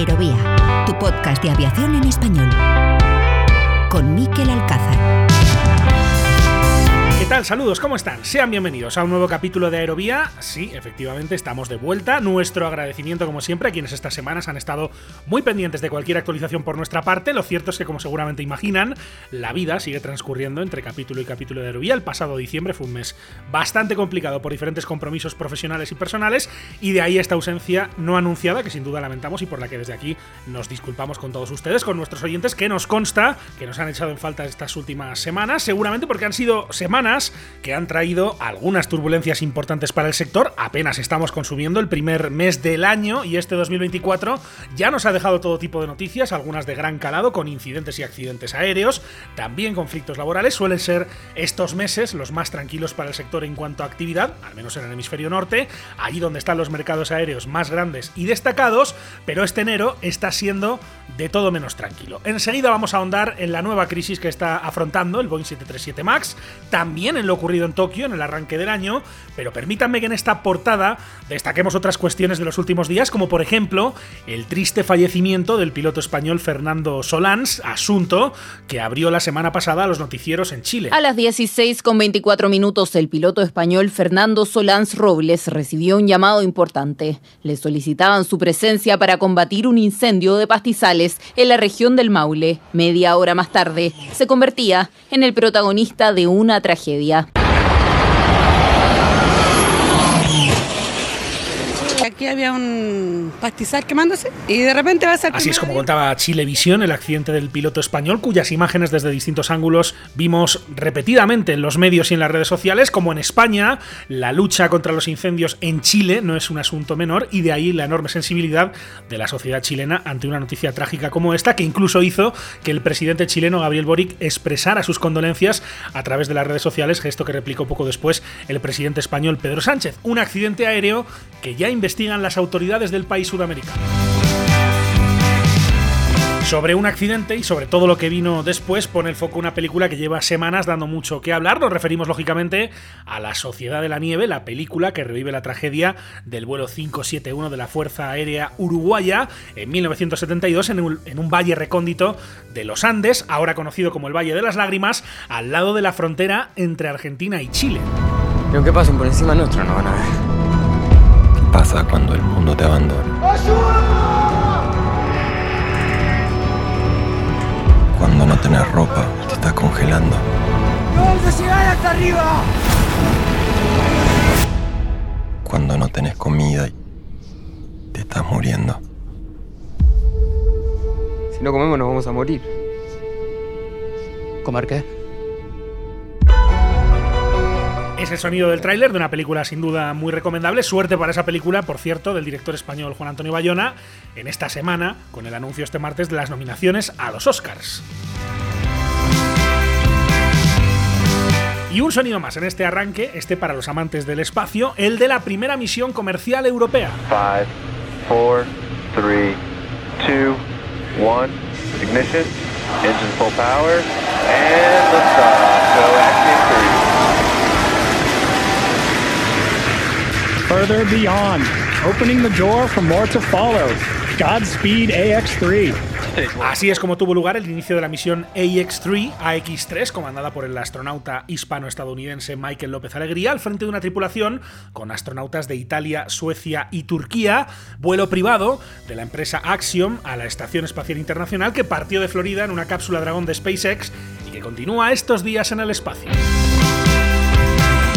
Aerovía, tu podcast de aviación en español. Con Miquel Alcázar. ¿Qué tal? Saludos, ¿cómo están? Sean bienvenidos a un nuevo capítulo de Aerovía. Sí, efectivamente, estamos de vuelta. Nuestro agradecimiento, como siempre, a quienes estas semanas han estado muy pendientes de cualquier actualización por nuestra parte. Lo cierto es que, como seguramente imaginan, la vida sigue transcurriendo entre capítulo y capítulo de Aerovía. El pasado diciembre fue un mes bastante complicado por diferentes compromisos profesionales y personales, y de ahí esta ausencia no anunciada, que sin duda lamentamos y por la que desde aquí nos disculpamos con todos ustedes, con nuestros oyentes, que nos consta que nos han echado en falta estas últimas semanas, seguramente porque han sido semanas que han traído algunas turbulencias importantes para el sector. Apenas estamos consumiendo el primer mes del año y este 2024 ya nos ha dejado todo tipo de noticias, algunas de gran calado con incidentes y accidentes aéreos, también conflictos laborales. Suelen ser estos meses los más tranquilos para el sector en cuanto a actividad, al menos en el hemisferio norte, allí donde están los mercados aéreos más grandes y destacados, pero este enero está siendo de todo menos tranquilo. Enseguida vamos a ahondar en la nueva crisis que está afrontando el Boeing 737 MAX, también en lo ocurrido en Tokio en el arranque del año, pero permítanme que en esta portada destaquemos otras cuestiones de los últimos días, como por ejemplo el triste fallecimiento del piloto español Fernando Solans, asunto que abrió la semana pasada a los noticieros en Chile. A las 16 con 24 minutos, el piloto español Fernando Solans Robles recibió un llamado importante. Le solicitaban su presencia para combatir un incendio de pastizales en la región del Maule. Media hora más tarde, se convertía en el protagonista de una tragedia area. Aquí había un pastizal quemándose y de repente va a ser. Así es como contaba Chilevisión el accidente del piloto español, cuyas imágenes desde distintos ángulos vimos repetidamente en los medios y en las redes sociales, como en España, la lucha contra los incendios en Chile no es un asunto menor y de ahí la enorme sensibilidad de la sociedad chilena ante una noticia trágica como esta, que incluso hizo que el presidente chileno Gabriel Boric expresara sus condolencias a través de las redes sociales, gesto que replicó poco después el presidente español Pedro Sánchez. Un accidente aéreo que ya las autoridades del país sudamericano. Sobre un accidente y sobre todo lo que vino después pone el foco una película que lleva semanas dando mucho que hablar. Nos referimos lógicamente a La Sociedad de la Nieve, la película que revive la tragedia del vuelo 571 de la Fuerza Aérea Uruguaya en 1972 en un, en un valle recóndito de los Andes, ahora conocido como el Valle de las Lágrimas, al lado de la frontera entre Argentina y Chile. Y aunque pasen por encima nuestro, no van a ver. ¿Qué pasa cuando el mundo te abandona? Cuando no tenés ropa te estás congelando. Cuando no tenés comida y te estás muriendo. Si no comemos, nos vamos a morir. ¿Comer qué? Es sonido del tráiler de una película sin duda muy recomendable. Suerte para esa película, por cierto, del director español Juan Antonio Bayona, en esta semana, con el anuncio este martes de las nominaciones a los Oscars. Y un sonido más en este arranque, este para los amantes del espacio, el de la primera misión comercial europea. 5, 4, 3, 2, 1, ignition, engine full power, and. Further beyond, opening the door for more to follow. Godspeed AX3. Así es como tuvo lugar el inicio de la misión AX-3, AX-3, comandada por el astronauta hispano-estadounidense Michael López Alegría, al frente de una tripulación con astronautas de Italia, Suecia y Turquía, vuelo privado de la empresa Axiom a la Estación Espacial Internacional que partió de Florida en una cápsula Dragón de SpaceX y que continúa estos días en el espacio.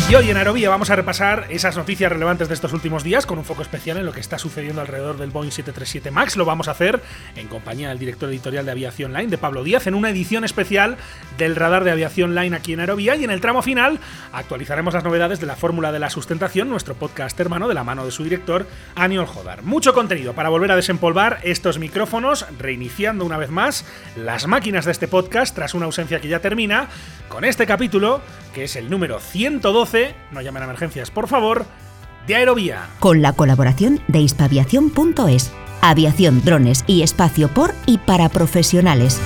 Y hoy en Aerovía vamos a repasar esas noticias relevantes de estos últimos días con un foco especial en lo que está sucediendo alrededor del Boeing 737 MAX. Lo vamos a hacer en compañía del director editorial de Aviación Line, de Pablo Díaz, en una edición especial del radar de Aviación Line aquí en Aerovía. Y en el tramo final actualizaremos las novedades de la Fórmula de la Sustentación, nuestro podcast hermano de la mano de su director, Aniol Jodar. Mucho contenido para volver a desempolvar estos micrófonos, reiniciando una vez más las máquinas de este podcast tras una ausencia que ya termina, con este capítulo, que es el número 112 no llamen a emergencias, por favor, de Aerovía. Con la colaboración de hispaviación.es. Aviación, drones y espacio por y para profesionales.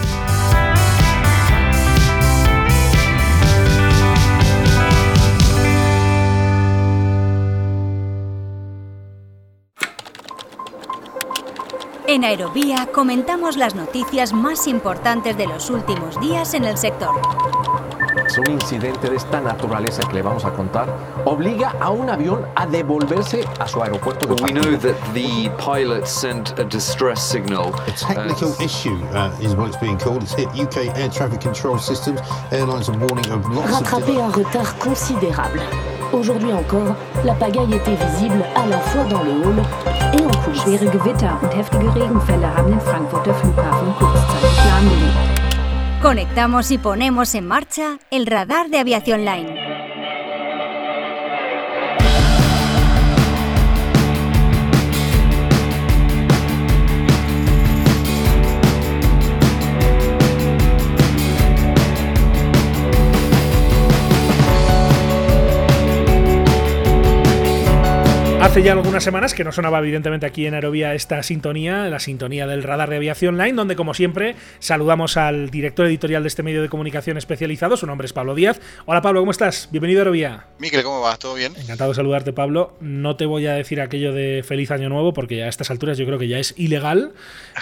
En Aerovía comentamos las noticias más importantes de los últimos días en el sector. Un incidente de esta naturaleza que le vamos a contar obliga a un avión a devolverse a su aeropuerto de We know that the pilot sent a distress signal. A technical issue uh, is what it's being called. It's hit UK air traffic control systems. Airlines are warning of lots Rattraper un retard considérable. Aujourd'hui encore, la pagaille était visible à la fois dans le hall et en coulisses. Schwere Gewitter und heftige Regenfälle haben den Frankfurter Flughafen kurzzeitig lahmgelegt. Conectamos y ponemos en marcha el radar de aviación line. Hace ya algunas semanas que no sonaba evidentemente aquí en Aerovía esta sintonía, la sintonía del radar de aviación line, donde como siempre saludamos al director editorial de este medio de comunicación especializado, su nombre es Pablo Díaz. Hola Pablo, ¿cómo estás? Bienvenido a Aerovía. Miquel, ¿cómo vas? ¿Todo bien? Encantado de saludarte Pablo. No te voy a decir aquello de feliz año nuevo porque a estas alturas yo creo que ya es ilegal,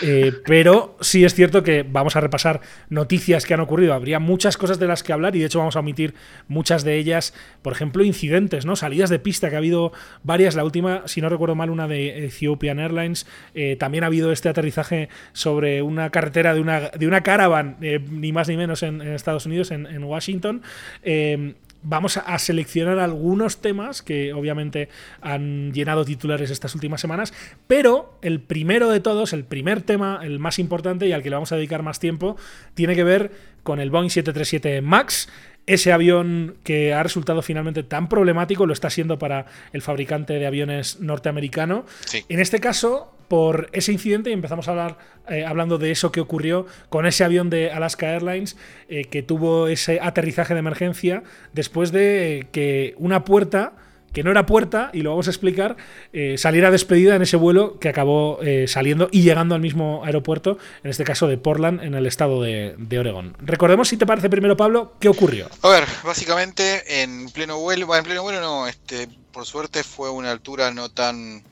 eh, pero sí es cierto que vamos a repasar noticias que han ocurrido. Habría muchas cosas de las que hablar y de hecho vamos a omitir muchas de ellas, por ejemplo incidentes, ¿no? Salidas de pista que ha habido varias, la última si no recuerdo mal, una de Ethiopian Airlines. Eh, también ha habido este aterrizaje sobre una carretera de una, de una caravan, eh, ni más ni menos en, Estados Unidos, en, en Washington. Eh, vamos a seleccionar algunos temas que obviamente han llenado titulares estas últimas semanas, pero el primero de todos, el primer tema, el más importante y al que le vamos a dedicar más tiempo, tiene que ver con el Boeing 737 MAX ese avión que ha resultado finalmente tan problemático lo está siendo para el fabricante de aviones norteamericano. Sí. En este caso, por ese incidente, y empezamos a hablar eh, hablando de eso que ocurrió con ese avión de Alaska Airlines eh, que tuvo ese aterrizaje de emergencia después de que una puerta que no era puerta, y lo vamos a explicar, eh, saliera despedida en ese vuelo que acabó eh, saliendo y llegando al mismo aeropuerto, en este caso de Portland, en el estado de, de Oregón. Recordemos, si te parece primero, Pablo, ¿qué ocurrió? A ver, básicamente en pleno vuelo, en pleno vuelo no, este, por suerte fue una altura no tan,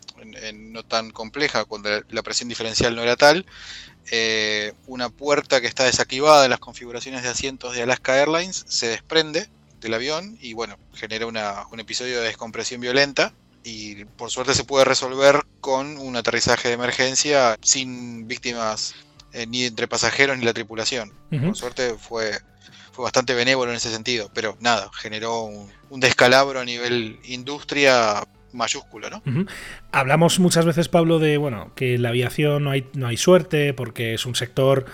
no tan compleja, cuando la presión diferencial no era tal. Eh, una puerta que está desactivada en las configuraciones de asientos de Alaska Airlines se desprende del avión y bueno, genera una, un episodio de descompresión violenta y por suerte se puede resolver con un aterrizaje de emergencia sin víctimas eh, ni entre pasajeros ni la tripulación. Uh -huh. Por suerte fue, fue bastante benévolo en ese sentido, pero nada, generó un, un descalabro a nivel industria mayúsculo, ¿no? Uh -huh. Hablamos muchas veces, Pablo, de bueno, que en la aviación no hay, no hay suerte, porque es un sector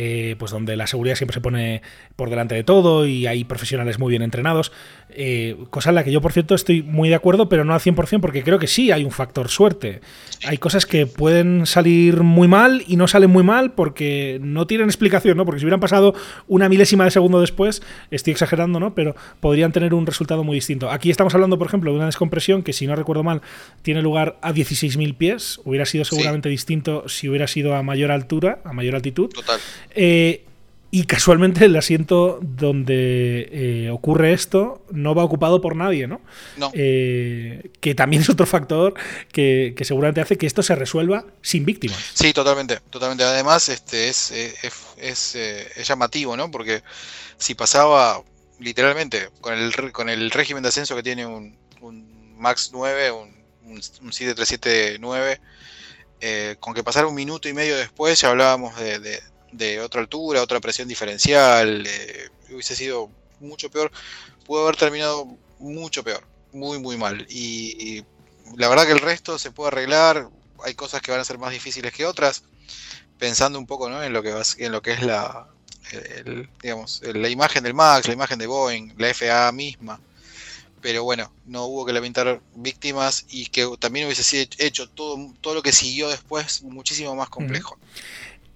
eh, pues donde la seguridad siempre se pone por delante de todo y hay profesionales muy bien entrenados. Eh, cosa en la que yo, por cierto, estoy muy de acuerdo, pero no al 100%, porque creo que sí hay un factor suerte. Hay cosas que pueden salir muy mal y no salen muy mal porque no tienen explicación, ¿no? Porque si hubieran pasado una milésima de segundo después, estoy exagerando, ¿no? Pero podrían tener un resultado muy distinto. Aquí estamos hablando, por ejemplo, de una descompresión que, si no recuerdo mal, tiene lugar a 16.000 pies. Hubiera sido seguramente sí. distinto si hubiera sido a mayor altura, a mayor altitud. Total. Eh, y casualmente el asiento donde eh, ocurre esto no va ocupado por nadie, ¿no? no. Eh, que también es otro factor que, que, seguramente hace que esto se resuelva sin víctimas. Sí, totalmente, totalmente. Además, este es, es, es, es llamativo, ¿no? Porque si pasaba literalmente con el, con el régimen de ascenso que tiene un, un Max 9, un, un, un 7379, eh, con que pasara un minuto y medio después ya hablábamos de, de de otra altura, otra presión diferencial, eh, hubiese sido mucho peor, pudo haber terminado mucho peor, muy muy mal. Y, la verdad que el resto se puede arreglar, hay cosas que van a ser más difíciles que otras, pensando un poco ¿no? en, lo que en lo que es la, digamos, la imagen del Max, la imagen de Boeing, la FAA misma. Pero bueno, no hubo que lamentar víctimas y que también hubiese hecho todo, todo lo que siguió después muchísimo más complejo.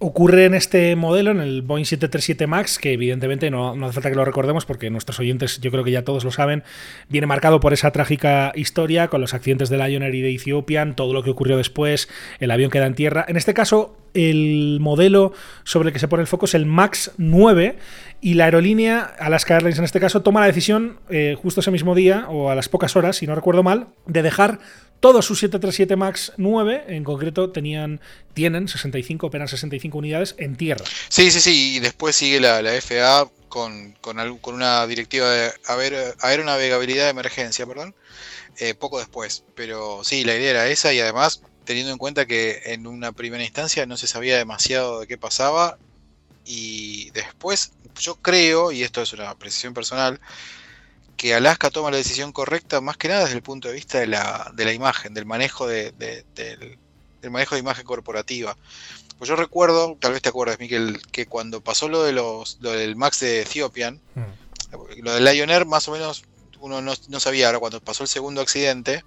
Ocurre en este modelo, en el Boeing 737 MAX, que evidentemente no, hace falta que lo recordemos porque nuestros oyentes yo creo que ya todos lo saben, viene marcado por esa trágica historia con los accidentes de Lion Air y de Ethiopian, todo lo que ocurrió después, el avión queda en tierra. En este caso, el modelo sobre el que se pone el foco es el MAX 9 y la aerolínea, Alaska Airlines en este caso, toma la decisión eh, justo ese mismo día o a las pocas horas, si no recuerdo mal, de dejar todos sus 737 MAX 9, en concreto, tenían, tienen 65, apenas 65 unidades en tierra. Sí, sí, sí, y después sigue la, la FAA con, con, al- con una directiva de aer- aeronavegabilidad de emergencia, perdón, eh, poco después. Pero sí, la idea era esa y además teniendo en cuenta que en una primera instancia no se sabía demasiado de qué pasaba y después yo creo, y esto es una precisión personal, que Alaska toma la decisión correcta más que nada desde el punto de vista de la, de la imagen, del manejo de, de- del, del manejo de imagen corporativa. Pues yo recuerdo, tal vez te acuerdas, Miquel, que cuando pasó lo de los lo del Max de Ethiopian, lo del Lion Air más o menos uno no, no sabía, ahora cuando pasó el segundo accidente,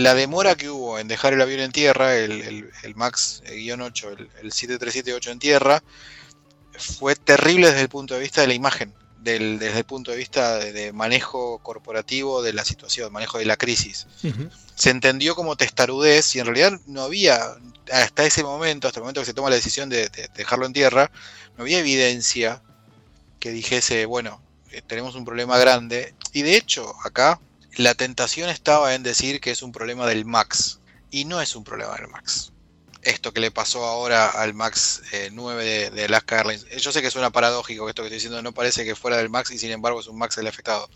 la demora que hubo en dejar el avión en tierra, el, el- el Max eh, guion 8, el, el 737-8 en tierra, fue terrible desde el punto de vista de la imagen, del- desde el punto de vista de, de manejo corporativo de la situación, manejo de la crisis. Se entendió como testarudez y en realidad no había, hasta ese momento, hasta el momento que se toma la decisión de, de dejarlo en tierra, no había evidencia que dijese, bueno, eh, tenemos un problema grande. Y de hecho, acá la tentación estaba en decir que es un problema del Max. Y no es un problema del Max. Esto que le pasó ahora al Max eh, 9 de, de Alaska Airlines. Eh, Yo sé que suena paradójico esto que estoy diciendo no parece que fuera del Max y sin embargo es un Max el afectado.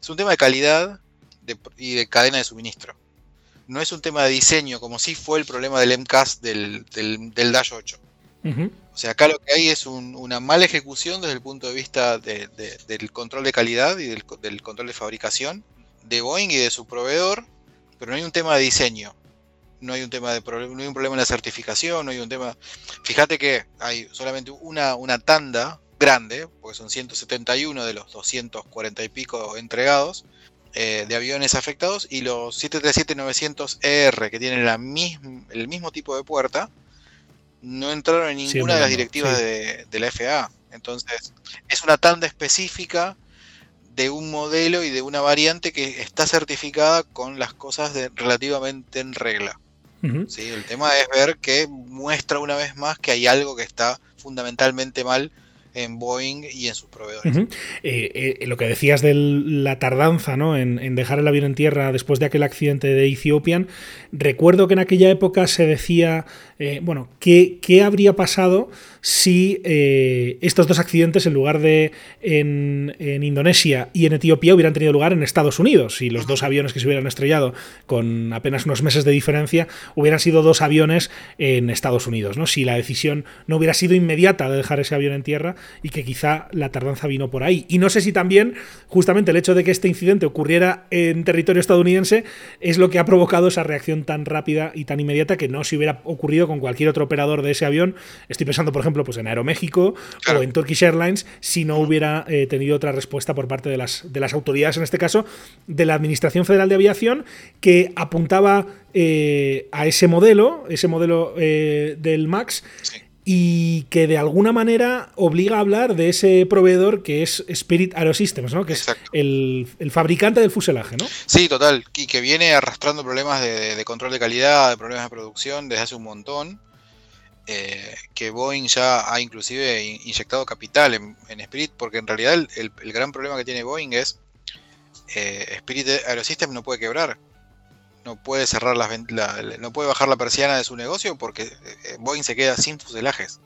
Es un tema de calidad de- y de cadena de suministro. No es un tema de diseño como si fue el problema del MCAS del, del, del Dash 8. O sea, acá lo que hay es un- una mala ejecución desde el punto de vista de- de- del control de calidad y del, del control de fabricación de Boeing y de su proveedor, pero no hay un tema de diseño, no hay un tema de proble- no hay un problema en la certificación, no hay un tema. Fíjate que hay solamente una, una tanda grande, porque son 171 de los 240 y pico entregados eh, de aviones afectados y los 737-900ER E que tienen la mism- el mismo tipo de puerta no entraron en Sí, ninguna de las directivas sí. de, de la FAA. Entonces, es una tanda específica de un modelo y de una variante que está certificada con las cosas de- relativamente en regla. ¿Sí? El tema es ver que muestra una vez más que hay algo que está fundamentalmente mal en Boeing y en sus proveedores. Eh, eh, lo que decías de la tardanza ¿no? en, en dejar el avión en tierra después de aquel accidente de Ethiopian, recuerdo que en aquella época se decía, eh, bueno, ¿qué, qué habría pasado si eh, estos dos accidentes, en lugar de en, Indonesia y en Etiopía, hubieran tenido lugar en Estados Unidos? Si los dos aviones que se hubieran estrellado con apenas unos meses de diferencia hubieran sido dos aviones en Estados Unidos, ¿no? Si la decisión no hubiera sido inmediata de dejar ese avión en tierra y que quizá la tardanza vino por ahí. Y no sé si también justamente el hecho de que este incidente ocurriera en territorio estadounidense es lo que ha provocado esa reacción tan rápida y tan inmediata que no se hubiera ocurrido con cualquier otro operador de ese avión. Estoy pensando, por ejemplo, pues en Aeroméxico o en Turkish Airlines, si no hubiera eh, tenido otra respuesta por parte de las, de las autoridades, en este caso, de la Administración Federal de Aviación, que apuntaba eh, a ese modelo, ese modelo eh, del MAX, y que de alguna manera obliga a hablar de ese proveedor que es Spirit Aerosystems, ¿no? que es el, el fabricante del fuselaje. ¿no? Sí, total, y que viene arrastrando problemas de- de control de calidad, de problemas de producción desde hace un montón, eh, que Boeing ya ha inclusive in- inyectado capital en, Spirit, porque en realidad el, gran problema que tiene Boeing es eh, Spirit Aerosystems no puede quebrar, no puede cerrar las la- no puede bajar la persiana de su negocio porque eh, Boeing se queda sin fuselajes.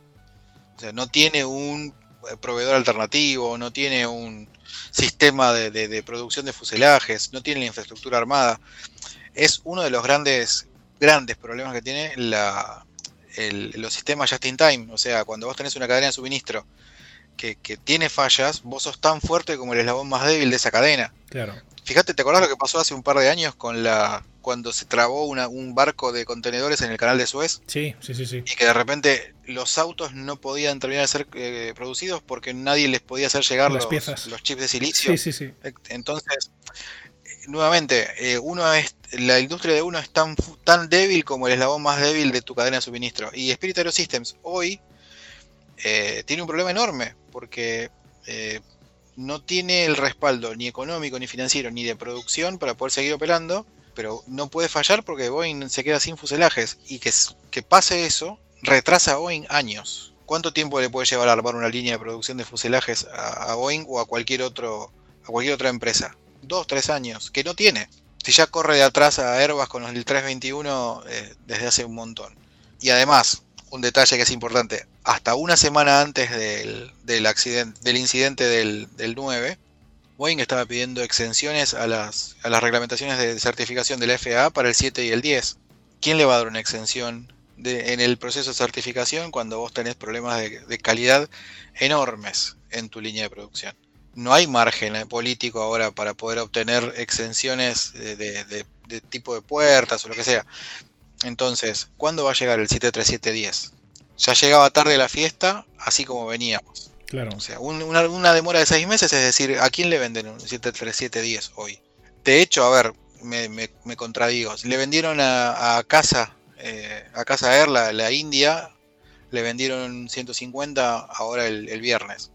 O sea, no tiene un eh, proveedor alternativo, no tiene un sistema de- de producción de fuselajes, no tiene la infraestructura armada. Es uno de los grandes, grandes problemas que tiene la, el- los sistemas just in time. O sea, cuando vos tenés una cadena de suministro que, que tiene fallas, vos sos tan fuerte como el eslabón más débil de esa cadena. Claro. Fíjate, ¿te acordás lo que pasó hace un par de años con la cuando se trabó una- un barco de contenedores en el canal de Suez? Sí, sí, sí, sí. y que de repente los autos no podían terminar de ser eh, producidos porque nadie les podía hacer llegar Las los, piezas. los chips de silicio. Sí, sí, sí. Entonces, nuevamente, eh, uno es, la industria de uno es tan, tan débil como el eslabón más débil de tu cadena de suministro. Y Spirit Aerosystems hoy eh, tiene un problema enorme porque eh, no tiene el respaldo ni económico, ni financiero, ni de producción para poder seguir operando, pero no puede fallar porque Boeing se queda sin fuselajes y que, que pase eso retrasa a Boeing años. ¿Cuánto tiempo le puede llevar a armar una línea de producción de fuselajes a, a Boeing o a cualquier otro a cualquier otra empresa? Dos, tres años, que no tiene. Si ya corre de atrás a Airbus con el 321 eh, desde hace un montón. Y además, un detalle que es importante, hasta una semana antes del, accidente, del incidente del, 9, Boeing estaba pidiendo exenciones a las, a las reglamentaciones de certificación del FAA para el 7 y el 10. ¿Quién le va a dar una exención en el proceso de certificación cuando vos tenés problemas de, calidad enormes en tu línea de producción? No hay margen eh, político ahora para poder obtener exenciones de, tipo de puertas o lo que sea. Entonces, ¿cuándo va a llegar el 73710? Ya llegaba tarde la fiesta, así como veníamos. Claro. O sea, una, demora de seis meses, es decir, ¿a quién le venden un 73710 hoy? De hecho, a ver, me, contradigo. Le vendieron a, Casa, eh, a Casa Air, la, India, le vendieron 150 ahora el, viernes.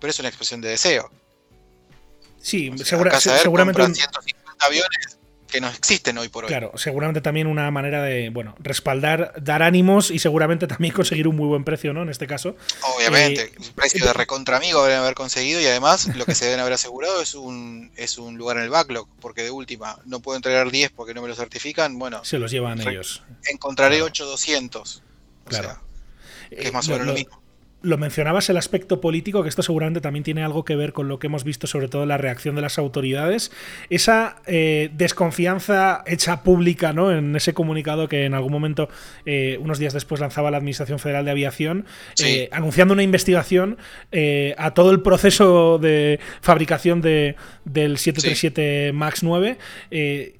Pero es una expresión de deseo. Sí, seguramente. 150 aviones que no existen hoy por hoy. Claro, seguramente también una manera de, bueno, respaldar, dar ánimos y seguramente también conseguir un muy buen precio, ¿no? En este caso. Obviamente, eh, precio de recontra amigo deben haber conseguido y además lo que se deben haber asegurado es un, es un lugar en el backlog, porque de última, no puedo entregar 10 porque no me lo certifican, bueno. Se los llevan ellos. Encontraré 8200. Claro. que es más o menos lo mismo lo mencionabas el aspecto político, que esto seguramente también tiene algo que ver con lo que hemos visto, sobre todo la reacción de las autoridades. Esa eh, desconfianza hecha pública ¿no? en ese comunicado que en algún momento, eh, unos días después, lanzaba la Administración Federal de Aviación, eh, anunciando una investigación a todo el proceso de fabricación de, del 737 MAX 9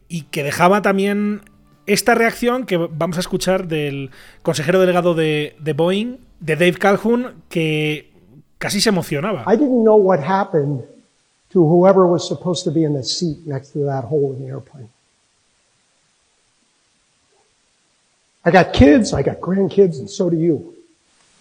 y que dejaba también esta reacción que vamos a escuchar del consejero delegado de, de Boeing, de Dave Calhoun que casi se emocionaba. I didn't know what happened to whoever was supposed to be in the seat next to that hole in the airplane. I got kids, I got grandkids, and so do you.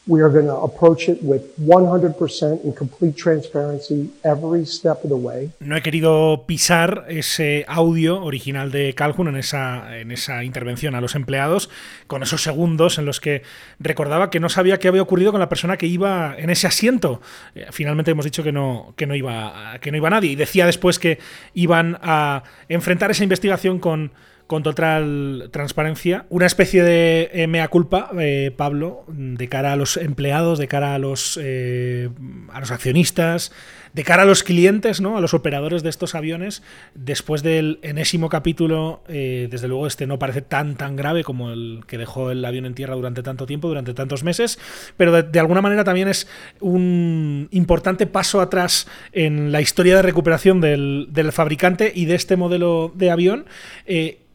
We are going to approach it with 100% in complete transparency every step of the way. No he querido pisar ese audio original de Calhoun en esa, en esa intervención a los empleados, con esos segundos en los que recordaba que no sabía qué había ocurrido con la persona que iba en ese asiento. Eh, finalmente hemos dicho que no, que no, iba, que no iba nadie y decía después que iban a enfrentar esa investigación con con total transparencia. Una especie de eh, mea culpa, eh, Pablo, de cara a los empleados, de cara a los, eh, a los accionistas, de cara a los clientes, ¿no? a los operadores de estos aviones, después del enésimo capítulo, desde luego este no parece tan tan grave como el que dejó el avión en tierra durante tanto tiempo, durante tantos meses, pero de, alguna manera también es un importante paso atrás en la historia de recuperación del, del fabricante y de este modelo de avión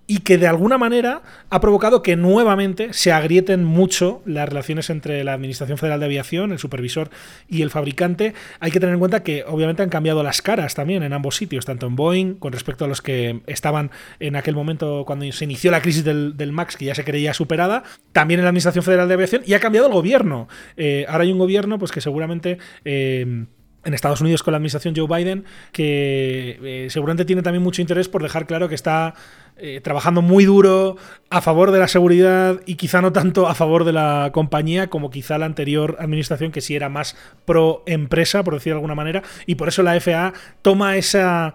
y que de alguna manera ha provocado que nuevamente se agrieten mucho las relaciones entre la Administración Federal de Aviación, el supervisor y el fabricante. Hay que tener en cuenta que obviamente han cambiado las caras también en ambos sitios, tanto en Boeing con respecto a los que estaban en aquel momento cuando se inició la crisis del, MAX, que ya se creía superada, también en la Administración Federal de Aviación y ha cambiado el gobierno. Eh, ahora hay un gobierno pues que seguramente... Eh, en Estados Unidos con la administración Joe Biden, que eh, seguramente tiene también mucho interés por dejar claro que está eh, trabajando muy duro a favor de la seguridad y quizá no tanto a favor de la compañía como quizá la anterior administración que sí era más pro empresa, por decir de alguna manera, y por eso la FAA toma esa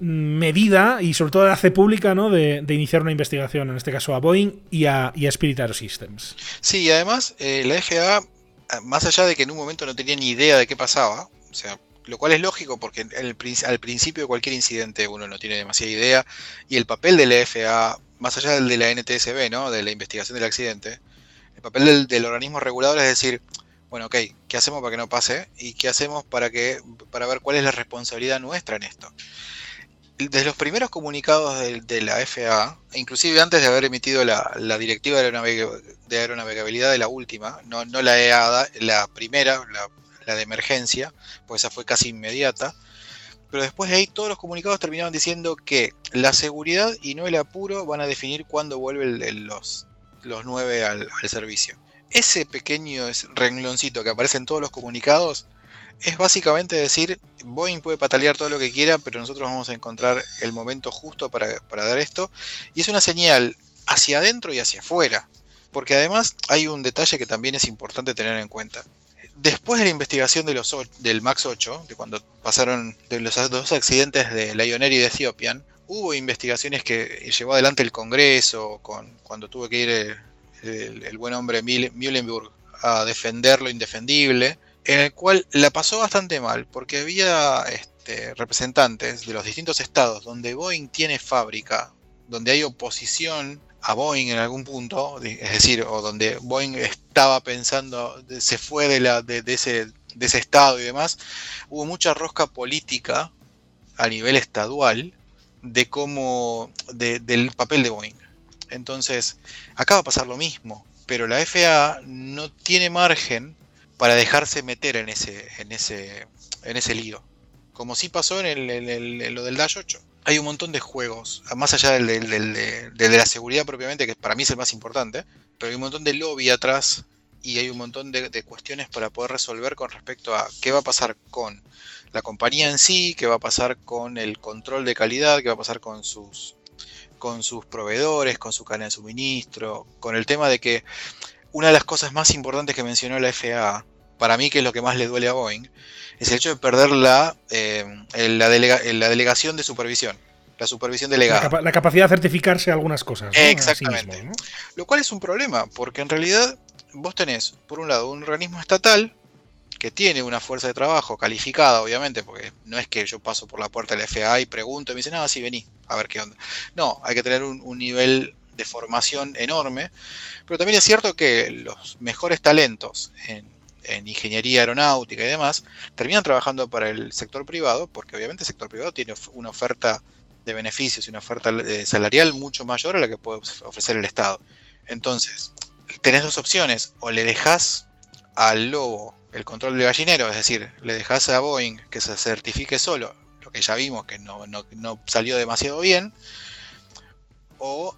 medida y sobre todo la hace pública ¿no? de, iniciar una investigación, en este caso a Boeing y a, y Spirit Aerosystems. Sí, y además eh, la FAA, más allá de que en un momento no tenía ni idea de qué pasaba, sea, lo cual es lógico porque al principio de cualquier incidente uno no tiene demasiada idea y el papel de la FAA, más allá del de la NTSB, ¿no? de la investigación del accidente, el papel del, organismo regulador es decir, bueno, ok, ¿qué hacemos para que no pase? ¿Y qué hacemos para, que, para ver cuál es la responsabilidad nuestra en esto? Desde los primeros comunicados de, la FAA, inclusive antes de haber emitido la, directiva de, aeronavegabilidad de la última, no, no la EADA, la primera, la la de emergencia, pues esa fue casi inmediata. Pero después de ahí todos los comunicados terminaban diciendo que la seguridad y no el apuro van a definir cuándo vuelven los, los nueve al, servicio. Ese pequeño rengloncito que aparece en todos los comunicados es básicamente decir, Boeing puede patalear todo lo que quiera, pero nosotros vamos a encontrar el momento justo para, para dar esto. Y es una señal hacia adentro y hacia afuera. Porque además hay un detalle que también es importante tener en cuenta después de la investigación de los, del MAX 8, de cuando pasaron de los dos accidentes de Lion Air y de Ethiopian, hubo investigaciones que llevó adelante el Congreso con, cuando tuvo que ir el, buen hombre Muhlenberg a defender lo indefendible, en el cual la pasó bastante mal, porque había este, representantes de los distintos estados donde Boeing tiene fábrica, donde hay oposición a Boeing en algún punto, es decir, o donde Boeing estaba pensando, se fue de, la, de ese, de ese estado y demás, hubo mucha rosca política a nivel estadual de cómo, de- del papel de Boeing. Entonces, acá va a pasar lo mismo, pero la FAA no tiene margen para dejarse meter en ese, en ese, en ese lío. Como sí pasó en, el, en el- en lo del Dash 8. Hay un montón de juegos, más allá del, de, la seguridad propiamente, que para mí es el más importante, pero hay un montón de lobby atrás y hay un montón de, de cuestiones para poder resolver con respecto a qué va a pasar con la compañía en sí, qué va a pasar con el control de calidad, qué va a pasar con sus, con sus proveedores, con su cadena de suministro, con el tema de que una de las cosas más importantes que mencionó la FAA, para mí que es lo que más le duele a Boeing, es el hecho de perder la, eh, el- la, delega- la delegación de supervisión, la supervisión La, delegada. capa- la capacidad de certificarse algunas cosas. Exactamente. mismo, ¿no? Lo cual es un problema, porque en realidad vos tenés, por un lado, un organismo estatal que tiene una fuerza de trabajo calificada, obviamente, porque no es que yo paso por la puerta de la FAA y pregunto y me dicen, ah, sí, vení, a ver qué onda. No, hay que tener un, un nivel de formación enorme, pero también es cierto que los mejores talentos en, en ingeniería aeronáutica y demás terminan trabajando para el sector privado, porque obviamente el sector privado tiene una oferta de beneficios y una oferta eh, salarial mucho mayor a la que puede ofrecer el Estado. Entonces, tenés dos opciones, o le dejas al lobo el control del gallinero, es decir, le dejas a Boeing que se certifique solo, lo que ya vimos que no, no- no salió demasiado bien, o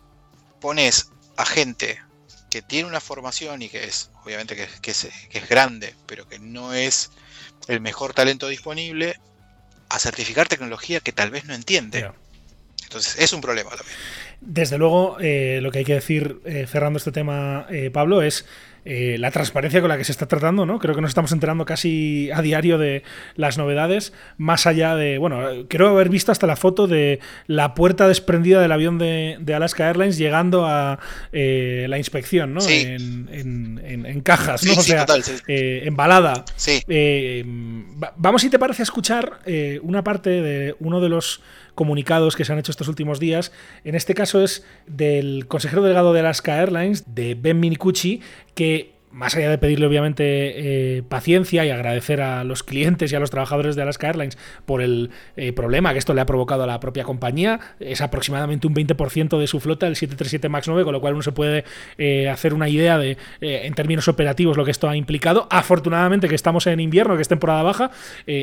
pones a gente que tiene una formación y que es, obviamente que, es- que es, que es grande, pero que no es el mejor talento disponible, a certificar tecnología que tal vez no entiende. Entonces, es un problema también. Desde luego, eh, lo que hay que decir, eh, cerrando este tema, eh, Pablo, es eh, la transparencia con la que se está tratando, ¿no? Creo que nos estamos enterando casi a diario de las novedades, más allá de, bueno, creo haber visto hasta la foto de la puerta desprendida del avión de, de Alaska Airlines llegando a eh, la inspección, ¿no? Sí. En, en- en- en cajas, ¿no? Sí, o sí, sea, total, eh, embalada. Sí. Va- vamos, si te parece, a escuchar una parte de uno de los comunicados que se han hecho estos últimos días. En este caso es del consejero delegado de Alaska Airlines, de Ben Minicucci, que más allá de pedirle obviamente eh, paciencia y agradecer a los clientes y a los trabajadores de Alaska Airlines por el eh, problema que esto le ha provocado a la propia compañía, es aproximadamente un 20% de su flota, el 737 MAX 9, con lo cual uno se puede eh, hacer una idea de, en términos operativos, lo que esto ha implicado. Afortunadamente que estamos en invierno, que es temporada baja,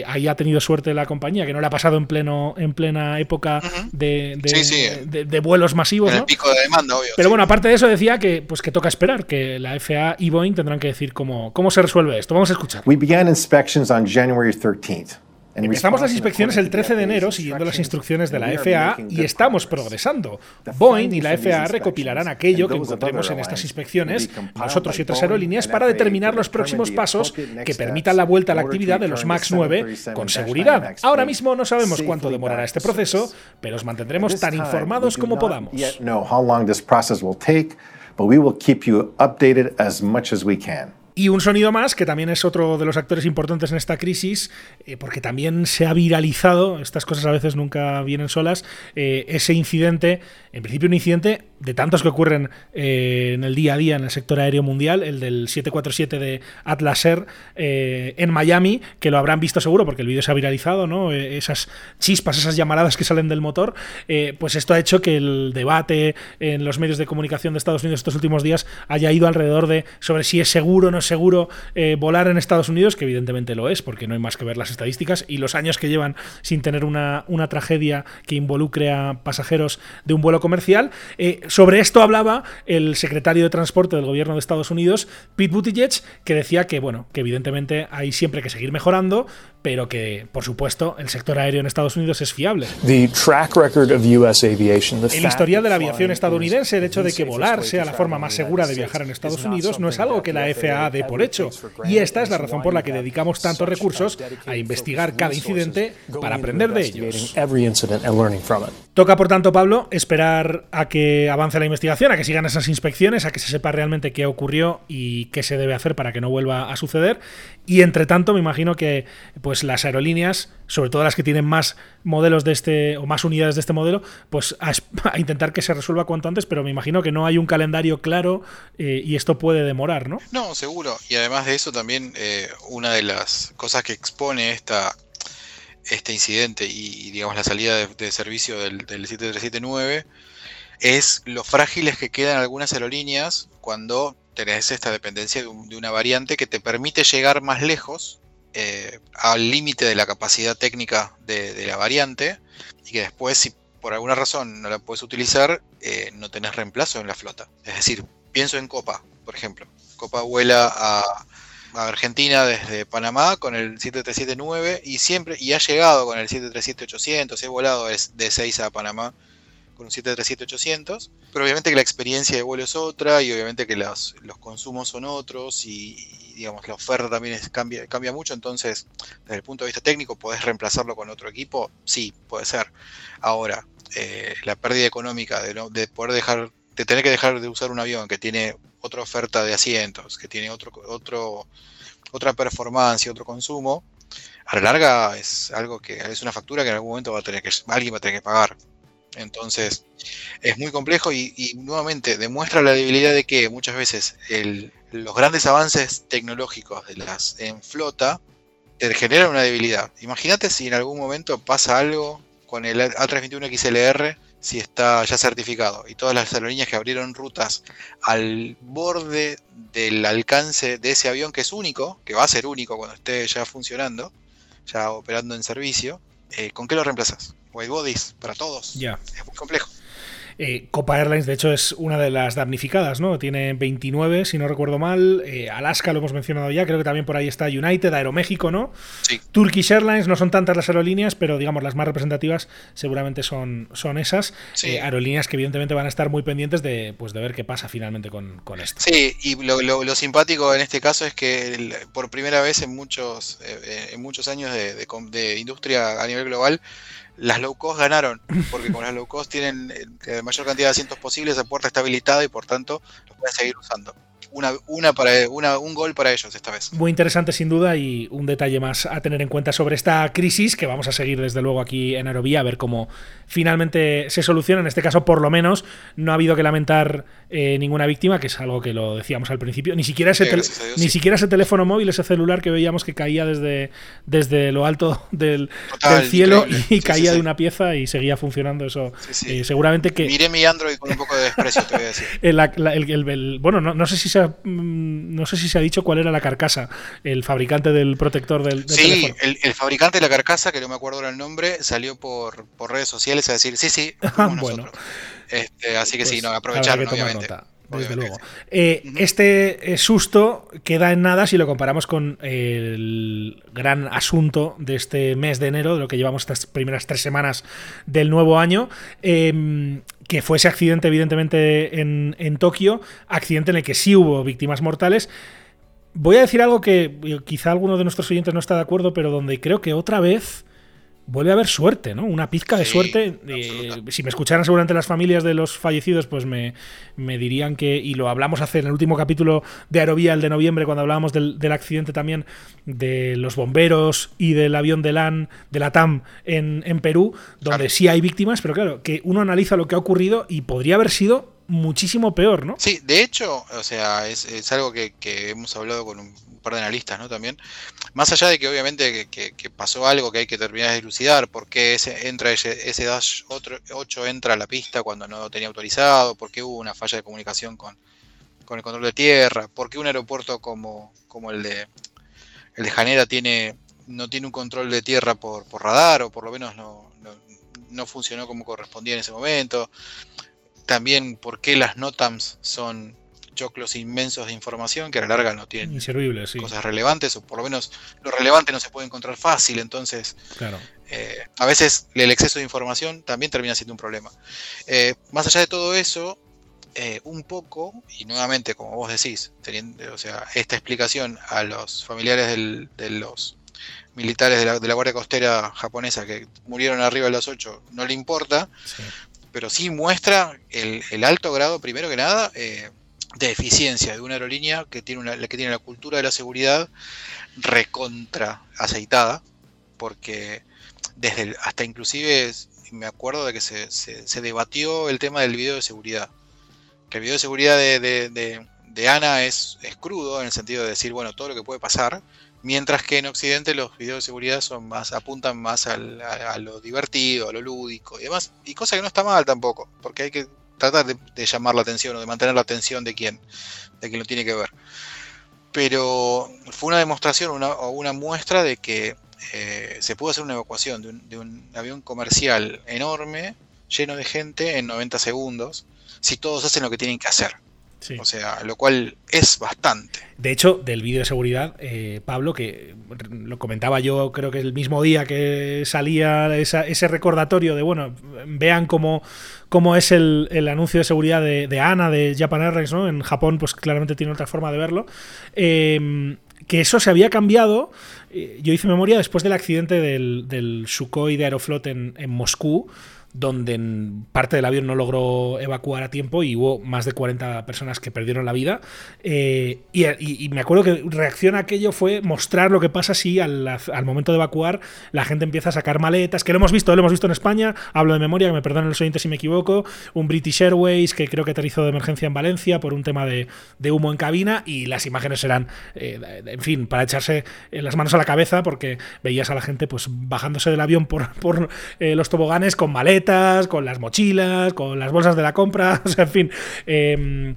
ahí ha tenido suerte la compañía, que no le ha pasado en pleno en plena época de, de- Sí, sí. de- de vuelos masivos. En el pico de demanda, obvio. Pero bueno, aparte de eso decía que pues que toca esperar, que la FAA y Boeing tendrán que decir cómo, cómo se resuelve esto. Vamos a escuchar. We began inspections on January 13th. and in Empezamos las inspecciones el according to 13 de enero siguiendo las instrucciones de la FAA y estamos progresando. Boeing y la FAA recopilarán aquello que encontremos en estas inspecciones, nosotros y otras aerolíneas, para determinar los próximos pasos que permitan la vuelta a la actividad de los MAX the 9 con 737-9 seguridad. Ahora 8 mismo no sabemos cuánto demorará este proceso, pero os mantendremos tan informados como podamos. But we will keep you updated as much as we can. Y un sonido más, que también es otro de los actores importantes en esta crisis, eh, porque también se ha viralizado, estas cosas a veces nunca vienen solas, eh, ese incidente, en principio un incidente de tantos que ocurren eh, en el día a día en el sector aéreo mundial, el del 747 de Atlas Air eh, en Miami, que lo habrán visto seguro porque el vídeo se ha viralizado, ¿no? Eh, esas chispas, esas llamaradas que salen del motor, eh, pues esto ha hecho que el debate en los medios de comunicación de Estados Unidos estos últimos días haya ido alrededor de sobre si es seguro o no es seguro volar en Estados Unidos, que evidentemente lo es, porque no hay más que ver las estadísticas y los años que llevan sin tener una, una tragedia que involucre a pasajeros de un vuelo comercial. Sobre esto hablaba el secretario de Transporte del gobierno de Estados Unidos, Pete Buttigieg, que decía que, bueno, que evidentemente hay siempre que seguir mejorando, pero que, por supuesto, el sector aéreo en Estados Unidos es fiable. The track record of US aviation, the El historial de la aviación estadounidense, el hecho de que volar sea to la forma más the segura de viajar en Estados Unidos, no es algo que la FAA dé por hecho. Y esta es la razón por la que dedicamos tantos recursos a investigar cada incidente para aprender de ellos. Toca, por tanto, Pablo, esperar a que avance la investigación, a que sigan esas inspecciones, a que se sepa realmente qué ocurrió y qué se debe hacer para que no vuelva a suceder. Y entre tanto, me imagino que pues las aerolíneas, sobre todo las que tienen más modelos de este o más unidades de este modelo, pues a, intentar que se resuelva cuanto antes, pero me imagino que no hay un calendario claro eh, y esto puede demorar, ¿no? No, seguro. Y además de eso también eh, una de las cosas que expone esta, este incidente y, digamos la salida de, de servicio del, del 7379 es lo frágiles que quedan algunas aerolíneas cuando tenés esta dependencia de, un, de una variante que te permite llegar más lejos eh, al límite de la capacidad técnica de, la variante y que después si por alguna razón no la puedes utilizar eh, no tenés reemplazo en la flota. Es decir, pienso en Copa, por ejemplo. Copa vuela a, a Argentina desde Panamá con el 7379 y siempre y ha llegado con el 737-800, he volado de 6 a Panamá con un 737-800, pero obviamente que la experiencia de vuelo es otra y obviamente que los, los consumos son otros y, digamos la oferta también cambia, cambia mucho, entonces desde el punto de vista técnico podés reemplazarlo con otro equipo, sí, puede ser. Ahora, eh, la pérdida económica de, no, de poder dejar, de tener que dejar de usar un avión que tiene otra oferta de asientos, que tiene otro, otro, otra performance otro consumo, a la larga es algo que es una factura que en algún momento va a tener que, alguien va a tener que pagar. Entonces, es muy complejo y, nuevamente demuestra la debilidad de que muchas veces los grandes avances tecnológicos de las en flota te generan una debilidad. Imagínate si en algún momento pasa algo con el A321XLR, si está ya certificado, y todas las aerolíneas que abrieron rutas al borde del alcance de ese avión que es único, que va a ser único cuando esté ya funcionando, ya operando en servicio, eh, ¿con qué lo reemplazas? White bodies para todos. Ya. Es muy complejo. Eh, Copa Airlines, de hecho, es una de las damnificadas, ¿no? Tiene 29, si no recuerdo mal. Eh, Alaska lo hemos mencionado ya, creo que también por ahí está United, Aeroméxico, ¿no? Sí. Turkish Airlines, no son tantas las aerolíneas, pero digamos las más representativas seguramente son, son esas. Sí. Eh, aerolíneas que evidentemente van a estar muy pendientes de, pues, de ver qué pasa finalmente con, con esto. Sí, y lo, lo, lo, simpático en este caso es que el, por primera vez en muchos, en muchos años de, de, de industria a nivel global, las low cost ganaron, porque con las low cost tienen la mayor cantidad de asientos posibles, la puerta está habilitada y por tanto los pueden seguir usando. Una, una para, una, un gol para ellos esta vez. Muy interesante sin duda y un detalle más a tener en cuenta sobre esta crisis que vamos a seguir desde luego aquí en Aerovía a ver cómo finalmente se soluciona. En este caso por lo menos no ha habido que lamentar eh, ninguna víctima, que es algo que lo decíamos al principio. Ni siquiera ese, sí, Dios, ni sí. siquiera ese teléfono móvil, ese celular que veíamos que caía desde, desde lo alto del, Total, del cielo y sí, caía de una pieza y seguía funcionando eso. Eh, seguramente que... Miré mi Android con un poco de desprecio, te voy a decir. El, la, el, el, bueno, no, no sé si se no sé si se ha dicho cuál era la carcasa, el fabricante del protector del, del sí. El, el, fabricante de la carcasa, que no me acuerdo ahora el nombre, salió por, por redes sociales a decir, sí, sí, bueno. Este, así que pues, sí, no, aprovecharon, obviamente. Nota. Desde luego. Eh, uh -huh. Este susto queda en nada si lo comparamos con el gran asunto de este mes de enero, de lo que llevamos estas primeras tres semanas del nuevo año. Eh, que fue ese accidente, evidentemente, en, en Tokio, accidente en el que sí hubo víctimas mortales. Voy a decir algo que quizá alguno de nuestros oyentes no está de acuerdo, pero donde creo que otra vez vuelve a haber suerte, ¿no? Una pizca de sí, suerte. Eh, si me escucharan seguramente las familias de los fallecidos, pues me, me, dirían que, y lo hablamos hace en el último capítulo de Aerovía, el de noviembre, cuando hablábamos del, del accidente también de los bomberos y del avión de LAN, de la TAM en, en Perú, donde claro. sí hay víctimas, pero claro, que uno analiza lo que ha ocurrido y podría haber sido muchísimo peor, ¿no? Sí, de hecho, o sea, es, es algo que, que, hemos hablado con un par de analistas, ¿no? También, más allá de que obviamente que, pasó algo que hay que terminar de dilucidar, por qué ese, entra ese, Dash 8 entra a la pista cuando no tenía autorizado, por qué hubo una falla de comunicación con, con el control de tierra, por qué un aeropuerto como, como el de el de Janera tiene no tiene un control de tierra por, por radar, o por lo menos no, no, no funcionó como correspondía en ese momento también por qué las NOTAMs son choclos inmensos de información que a la larga no tienen Inservible, sí. cosas relevantes, o por lo menos lo relevante no se puede encontrar fácil, entonces Claro. eh, a veces el exceso de información también termina siendo un problema. Eh, más allá de todo eso, eh, un poco, y nuevamente, como vos decís, teniendo, o sea, esta explicación a los familiares del- de los militares de la, de la Guardia Costera japonesa que murieron arriba de las 8, no le importa, pero sí muestra el, el alto grado, primero que nada, eh, de eficiencia de una aerolínea que tiene, una, que tiene la cultura de la seguridad recontra aceitada, porque desde el- hasta inclusive me acuerdo de que se, se- debatió el tema del video de seguridad. Que el video de seguridad de, de- de- de Ana es, es crudo en el sentido de decir, bueno, todo lo que puede pasar, mientras que en Occidente los videos de seguridad son más, apuntan más al- a, a lo divertido, a lo lúdico y demás, y cosa que no está mal tampoco, porque hay que tratar de, llamar la atención o de mantener la atención de quien, de quien lo tiene que ver. Pero fue una demostración una- o una muestra de que eh, se pudo hacer una evacuación de un, de un avión comercial enorme, lleno de gente, en 90 segundos, si todos hacen lo que tienen que hacer. Sí. O sea, lo cual es bastante. De hecho, del vídeo de seguridad, eh, Pablo, que lo comentaba yo, creo que el mismo día que salía esa- ese recordatorio de, bueno, vean cómo, cómo es el, el anuncio de seguridad de, de Ana, de Japan Airlines, ¿no? En Japón, pues claramente tiene otra forma de verlo. Eh, que eso se había cambiado. eh, Yo hice memoria después del accidente del, del Sukhoi de Aeroflot en, en Moscú, donde parte del avión no logró evacuar a tiempo y hubo más de 40 personas que perdieron la vida. Eh, y, me acuerdo que reacción a aquello fue mostrar lo que pasa si al, momento de evacuar la gente empieza a sacar maletas, que lo hemos visto, lo hemos visto en España, hablo de memoria, que me perdonen los oyentes si me equivoco, un British Airways que creo que aterrizó de emergencia en Valencia por un tema de, humo en cabina y las imágenes eran, eh, en fin, para echarse eh, las manos a la cabeza porque veías a la gente pues bajándose del avión por, los toboganes con maletas, con las mochilas, con las bolsas de la compra, o sea, en fin. em,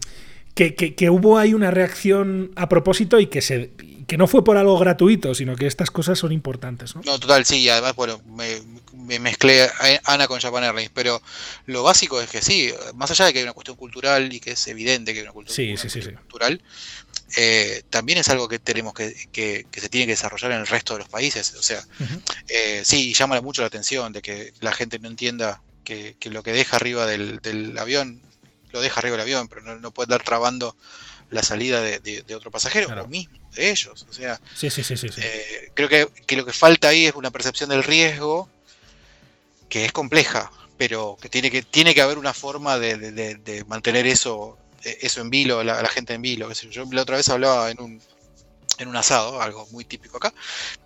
que, que- que hubo ahí una reacción a propósito y que se que no fue por algo gratuito, sino que estas cosas son importantes, ¿no? No, total, sí, y además, bueno, me, me mezclé a- Ana con Japan Airlines, pero lo básico es que sí, más allá de que hay una cuestión cultural y que es evidente que hay una cuestión Sí, sí, sí, sí. cultural, eh, también es algo que tenemos que, que, que se tiene que desarrollar en el resto de los países. O sea, eh, sí, llama mucho la atención de que la gente no entienda que, que lo que deja arriba del, del avión, lo deja arriba del avión, pero no, no puede estar trabando la salida de, de- de otro pasajero, o mismo de ellos. O sea, Sí, sí, sí, eh, creo que, que lo que falta ahí es una percepción del riesgo que es compleja, pero que tiene que, tiene que haber una forma de, de- de- de mantener eso, eso en vilo, la, la gente en vilo. qué sé yo. La otra vez hablaba en un, en un asado, algo muy típico acá,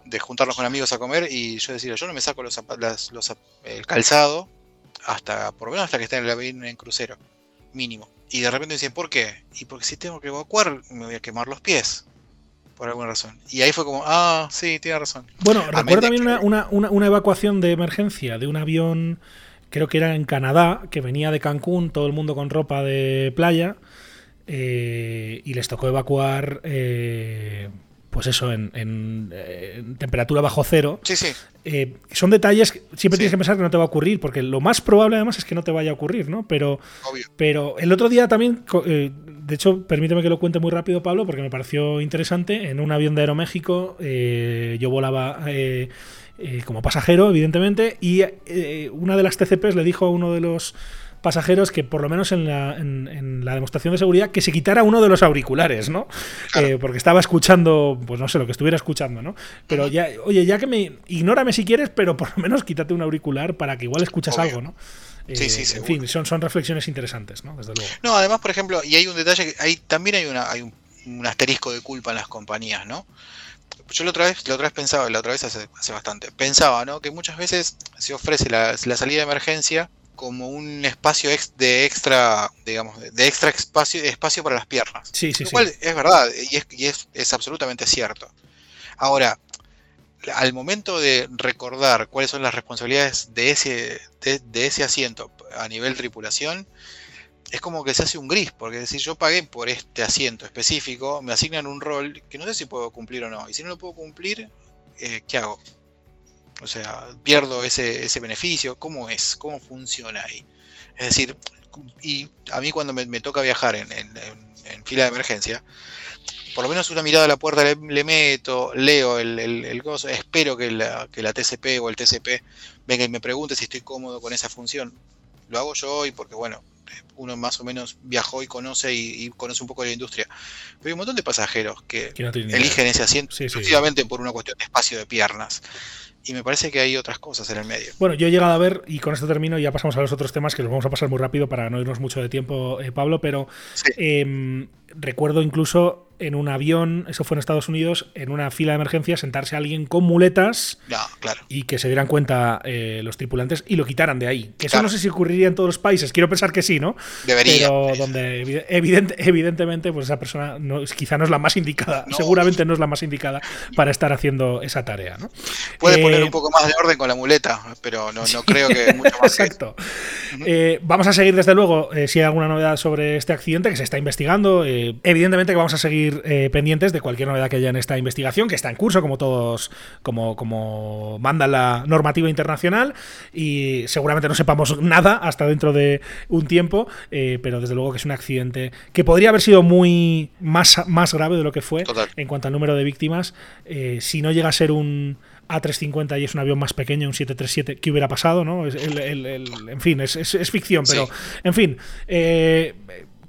de juntarnos con amigos a comer y yo decía, yo no me saco los, las- los el calzado hasta, por lo menos hasta que esté en el avión en crucero, mínimo. Y de repente dicen, ¿por qué? Y porque si tengo que evacuar, me voy a quemar los pies. Por alguna razón. Y ahí fue como, ah, sí, tiene razón. Bueno, recuerdo también una- una- una evacuación de emergencia de un avión, creo que era en Canadá, que venía de Cancún, todo el mundo con ropa de playa, eh, y les tocó evacuar, eh, pues eso, en, en, en temperatura bajo cero. Sí, sí. Eh, son detalles que siempre tienes que pensar que no te va a ocurrir, porque lo más probable además es que no te vaya a ocurrir, ¿no? Pero, pero el otro día también, de hecho, permíteme que lo cuente muy rápido, Pablo, porque me pareció interesante. En un avión de Aeroméxico, yo volaba eh, como pasajero, evidentemente, y eh, una de las TCPs le dijo a uno de los pasajeros que por lo menos en la, en, en la demostración de seguridad que se quitara uno de los auriculares, ¿no? Eh, porque estaba escuchando, pues no sé, lo que estuviera escuchando, ¿no? Pero ya, oye, ya que me, ignórame si quieres, pero por lo menos quítate un auricular para que igual escuchas Obvio. algo, ¿no? Sí, sí, en fin, son, son reflexiones interesantes, ¿no? Desde luego. No, además, por ejemplo, y hay un detalle, que hay, también hay, una, hay un, un asterisco de culpa en las compañías, ¿no? Yo la otra vez, la otra vez pensaba, la otra vez hace, hace bastante, pensaba, ¿no? Que muchas veces se ofrece la, la salida de emergencia como un espacio ex- de extra, digamos, de- extra espacio, espacio para las piernas. Sí, sí, Lo sí. cual es verdad y es, y es, es absolutamente cierto. Ahora, al momento de recordar cuáles son las responsabilidades de ese, de, de ese asiento a nivel tripulación, es como que se hace un gris, porque si yo pagué por este asiento específico, me asignan un rol que no sé si puedo cumplir o no. Y si no lo puedo cumplir, eh, ¿qué hago? O sea, pierdo ese, ese beneficio. ¿Cómo es? ¿Cómo funciona ahí? Es decir, y a mí cuando me, me toca viajar en, en- fila de emergencia, por lo menos una mirada a la puerta le, meto, leo el, el, coso, espero que la, que la TCP o el TCP venga y me pregunte si estoy cómodo con esa función. Lo hago yo y porque, bueno, uno más o menos viajó y conoce y, y conoce un poco de la industria. Pero hay un montón de pasajeros que no eligen ese asiento Sí, sí. exclusivamente por una cuestión de espacio de piernas. Y me parece que hay otras cosas en el medio. Bueno, yo he llegado a ver, y con esto termino, ya pasamos a los otros temas que los vamos a pasar muy rápido para no irnos mucho de tiempo, eh, Pablo, pero em, recuerdo incluso en un avión, eso fue en Estados Unidos, en una fila de emergencia, sentarse alguien con muletas No, claro. y que se dieran cuenta eh, los tripulantes y lo quitaran de ahí. Que eso Claro. no sé si ocurriría en todos los países, quiero pensar que sí, ¿no? Debería. Pero donde evi- evidente- evidentemente pues esa persona no, quizá no es la más indicada, seguramente no es la más indicada para estar haciendo esa tarea, ¿no? Puede Eh, poner un poco más de orden con la muleta, pero no, no creo que mucho más. que. Exacto. Eh, vamos a seguir, desde luego, eh, si hay alguna novedad sobre este accidente que se está investigando. eh, evidentemente que vamos a seguir eh, pendientes de cualquier novedad que haya en esta investigación, que está en curso, como todos, como, como manda la normativa internacional. Y seguramente no sepamos nada hasta dentro de un tiempo, eh, pero desde luego que es un accidente que podría haber sido muy más, más grave de lo que fue en cuanto al número de víctimas. Eh, si no llega a ser un A350 y es un avión más pequeño, un 737, ¿qué hubiera pasado? ¿no? Es el- el- el- en fin, es, es- es ficción, pero en fin, eh,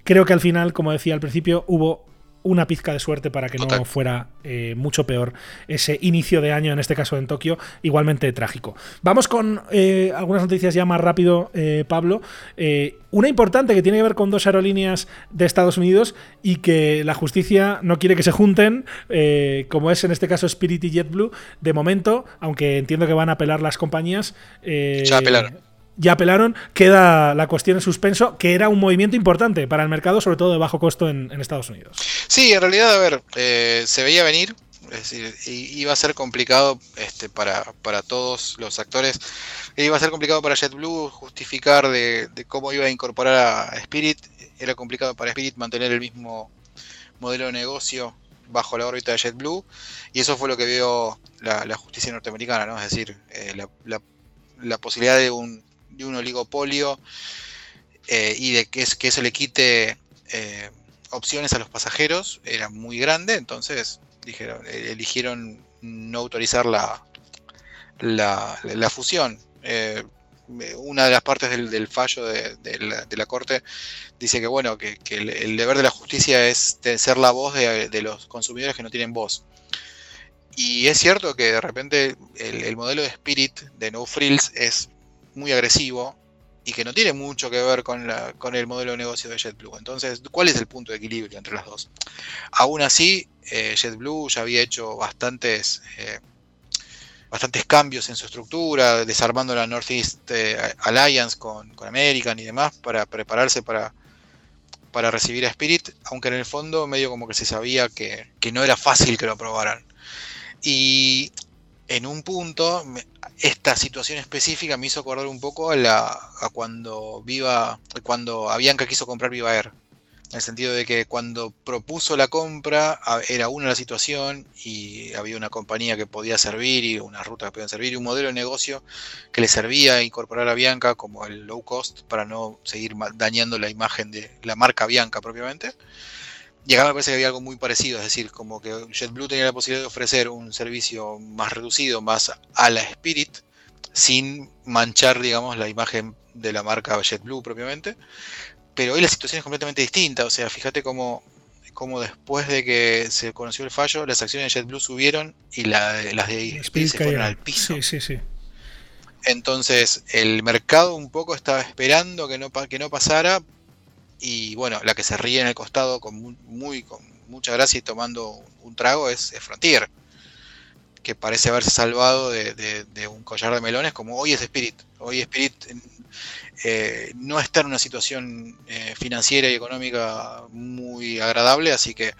creo que al final, como decía al principio, hubo una pizca de suerte para que no fuera eh, mucho peor ese inicio de año, en este caso en Tokio, igualmente trágico. Vamos con eh, algunas noticias ya más rápido, eh, Pablo. Eh, una importante que tiene que ver con dos aerolíneas de Estados Unidos y que la justicia no quiere que se junten, eh, como es en este caso Spirit y JetBlue. De momento, aunque entiendo que van a apelar las compañías. eh, Ya apelaron. Ya apelaron, queda la cuestión en suspenso, que era un movimiento importante para el mercado, sobre todo de bajo costo en, en Estados Unidos. Sí, en realidad, a ver, eh, se veía venir, es decir, iba a ser complicado este, para, para todos los actores, iba a ser complicado para JetBlue justificar de, cómo iba a incorporar a Spirit, era complicado para Spirit mantener el mismo modelo de negocio bajo la órbita de JetBlue, y eso fue lo que vio la, justicia norteamericana, ¿no? Es decir, eh, la- la posibilidad de un, de un oligopolio eh, y de que, es, que eso le quite eh, opciones a los pasajeros era muy grande, entonces dijeron, eh, eligieron no autorizar la, la, fusión. Una de las partes del, fallo de, la, Corte dice que bueno, que, el, deber de la justicia es ser la voz de, de los consumidores que no tienen voz. Y es cierto que de repente el, el modelo de Spirit de No Frills es muy agresivo y que no tiene mucho que ver con, el modelo de negocio de JetBlue. Entonces, ¿cuál es el punto de equilibrio entre las dos? Aún así, eh, JetBlue ya había hecho bastantes, eh, bastantes cambios en su estructura, desarmando la Northeast eh, Alliance con, American y demás para prepararse para, recibir a Spirit, aunque en el fondo medio como que se sabía que no era fácil que lo aprobaran. Y en un punto, esta situación específica me hizo acordar un poco a, la, a cuando Viva, cuando Avianca quiso comprar Viva Air. En el sentido de que cuando propuso la compra era una la situación y había una compañía que podía servir y una ruta que podían servir y un modelo de negocio que le servía incorporar a Bianca como el low cost para no seguir dañando la imagen de la marca Bianca propiamente. Y acá me parece que había algo muy parecido, es decir, como que JetBlue tenía la posibilidad de ofrecer un servicio más reducido, más a la Spirit, sin manchar, digamos, la imagen de la marca JetBlue propiamente. Pero hoy la situación es completamente distinta, o sea, fíjate cómo, cómo después de que se conoció el fallo, las acciones de JetBlue subieron y la- las de Spirit se fueron al piso. Sí, sí, sí. Entonces, el mercado un poco estaba esperando que no, que no pasara. Y bueno, la que se ríe en el costado con muy, muy- con mucha gracia y tomando un trago es, Frontier. Que parece haberse salvado de un collar de melones como hoy es Spirit. Hoy Spirit eh, no está en una situación eh, financiera y económica muy agradable, así que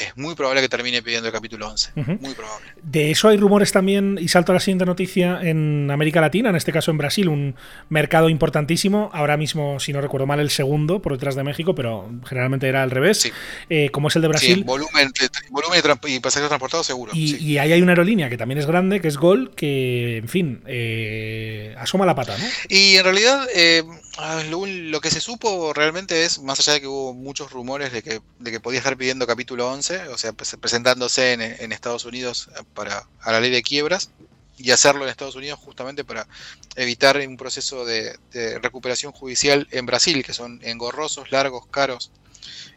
es muy probable que termine pidiendo el capítulo 11. Ujú. Muy probable. De eso hay rumores también, y salto a la siguiente noticia, en América Latina, en este caso en Brasil, un mercado importantísimo, ahora mismo, si no recuerdo mal, el segundo por detrás de México, pero generalmente era al revés, eh, como es el de Sí, Brasil. en volumen, volumen y, pasajeros transportados seguro. Y, sí. y ahí hay una aerolínea que también es grande, que es Gol, que, en fin, eh, asoma la pata, ¿no? Y en realidad, eh, Ah, lo, que se supo realmente es, más allá de que hubo muchos rumores de que, de que podía estar pidiendo capítulo 11, o sea, pues, presentándose en, Estados Unidos para, a la ley de quiebras, y hacerlo en Estados Unidos justamente para evitar un proceso de recuperación judicial en Brasil, que son engorrosos, largos, caros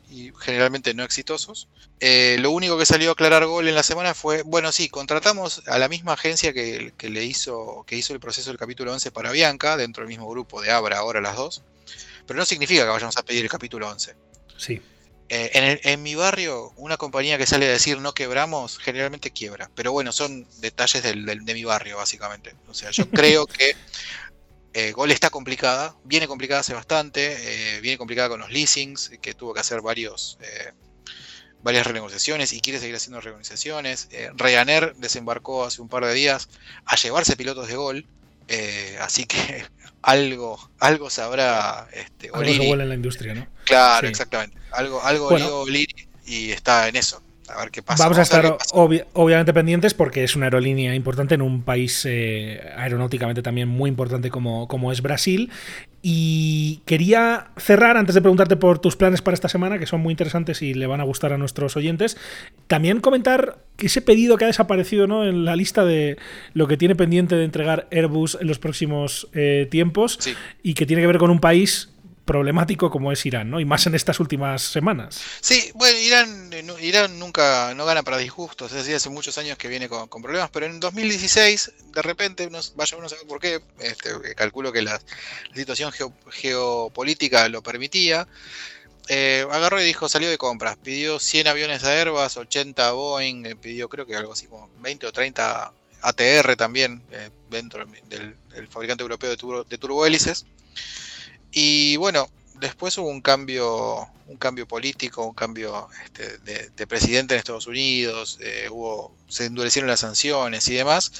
y generalmente no exitosos. Eh, lo único que salió a aclarar Gol en la semana fue, bueno, sí, contratamos a la misma agencia que, que le hizo, que hizo el proceso del capítulo 11 para Bianca, dentro del mismo grupo de Abra, ahora las dos, pero no significa que vayamos a pedir el capítulo 11. Sí. Eh, en, el- en mi barrio, una compañía que sale a decir no quebramos, generalmente quiebra. Pero bueno, son detalles del- del- de mi barrio, básicamente. O sea, yo creo que eh, Gol está complicada, viene complicada hace bastante, eh, viene complicada con los leasings, que tuvo que hacer varios, eh, varias renegociaciones y quiere seguir haciendo renegociaciones. Eh, Ryanair desembarcó hace un par de días a llevarse pilotos de Gol, eh, así que algo, algo sabrá este, Algo se en la industria, ¿no? Claro, Sí. exactamente. Algo, algo Bueno. O'Leary y está en eso. A ver qué pasa. Vamos a estar obvi- obviamente pendientes porque es una aerolínea importante en un país eh, aeronáuticamente también muy importante como, como es Brasil. Y quería cerrar, antes de preguntarte por tus planes para esta semana, que son muy interesantes y le van a gustar a nuestros oyentes, también comentar que ese pedido que ha desaparecido ¿no? en la lista de lo que tiene pendiente de entregar Airbus en los próximos eh, tiempos y que tiene que ver con un país problemático como es Irán, ¿no? Y más en estas últimas semanas. Sí, bueno, Irán, eh, Irán nunca no gana para disgustos, es decir, hace muchos años que viene con, problemas, pero en 2016, de repente, unos, vaya uno a saber por qué, este, calculo que la, situación geo- geopolítica lo permitía, eh, agarró y dijo, salió de compras, pidió 100 aviones a Airbus, 80 a Boeing, eh, pidió creo que algo así como 20 o 30 ATR también, eh, dentro del, del fabricante europeo de, turbo, de turbohélices. Y bueno, después hubo un cambio, un cambio político, un cambio este, de, de presidente en Estados Unidos, eh, hubo, se endurecieron las sanciones y demás,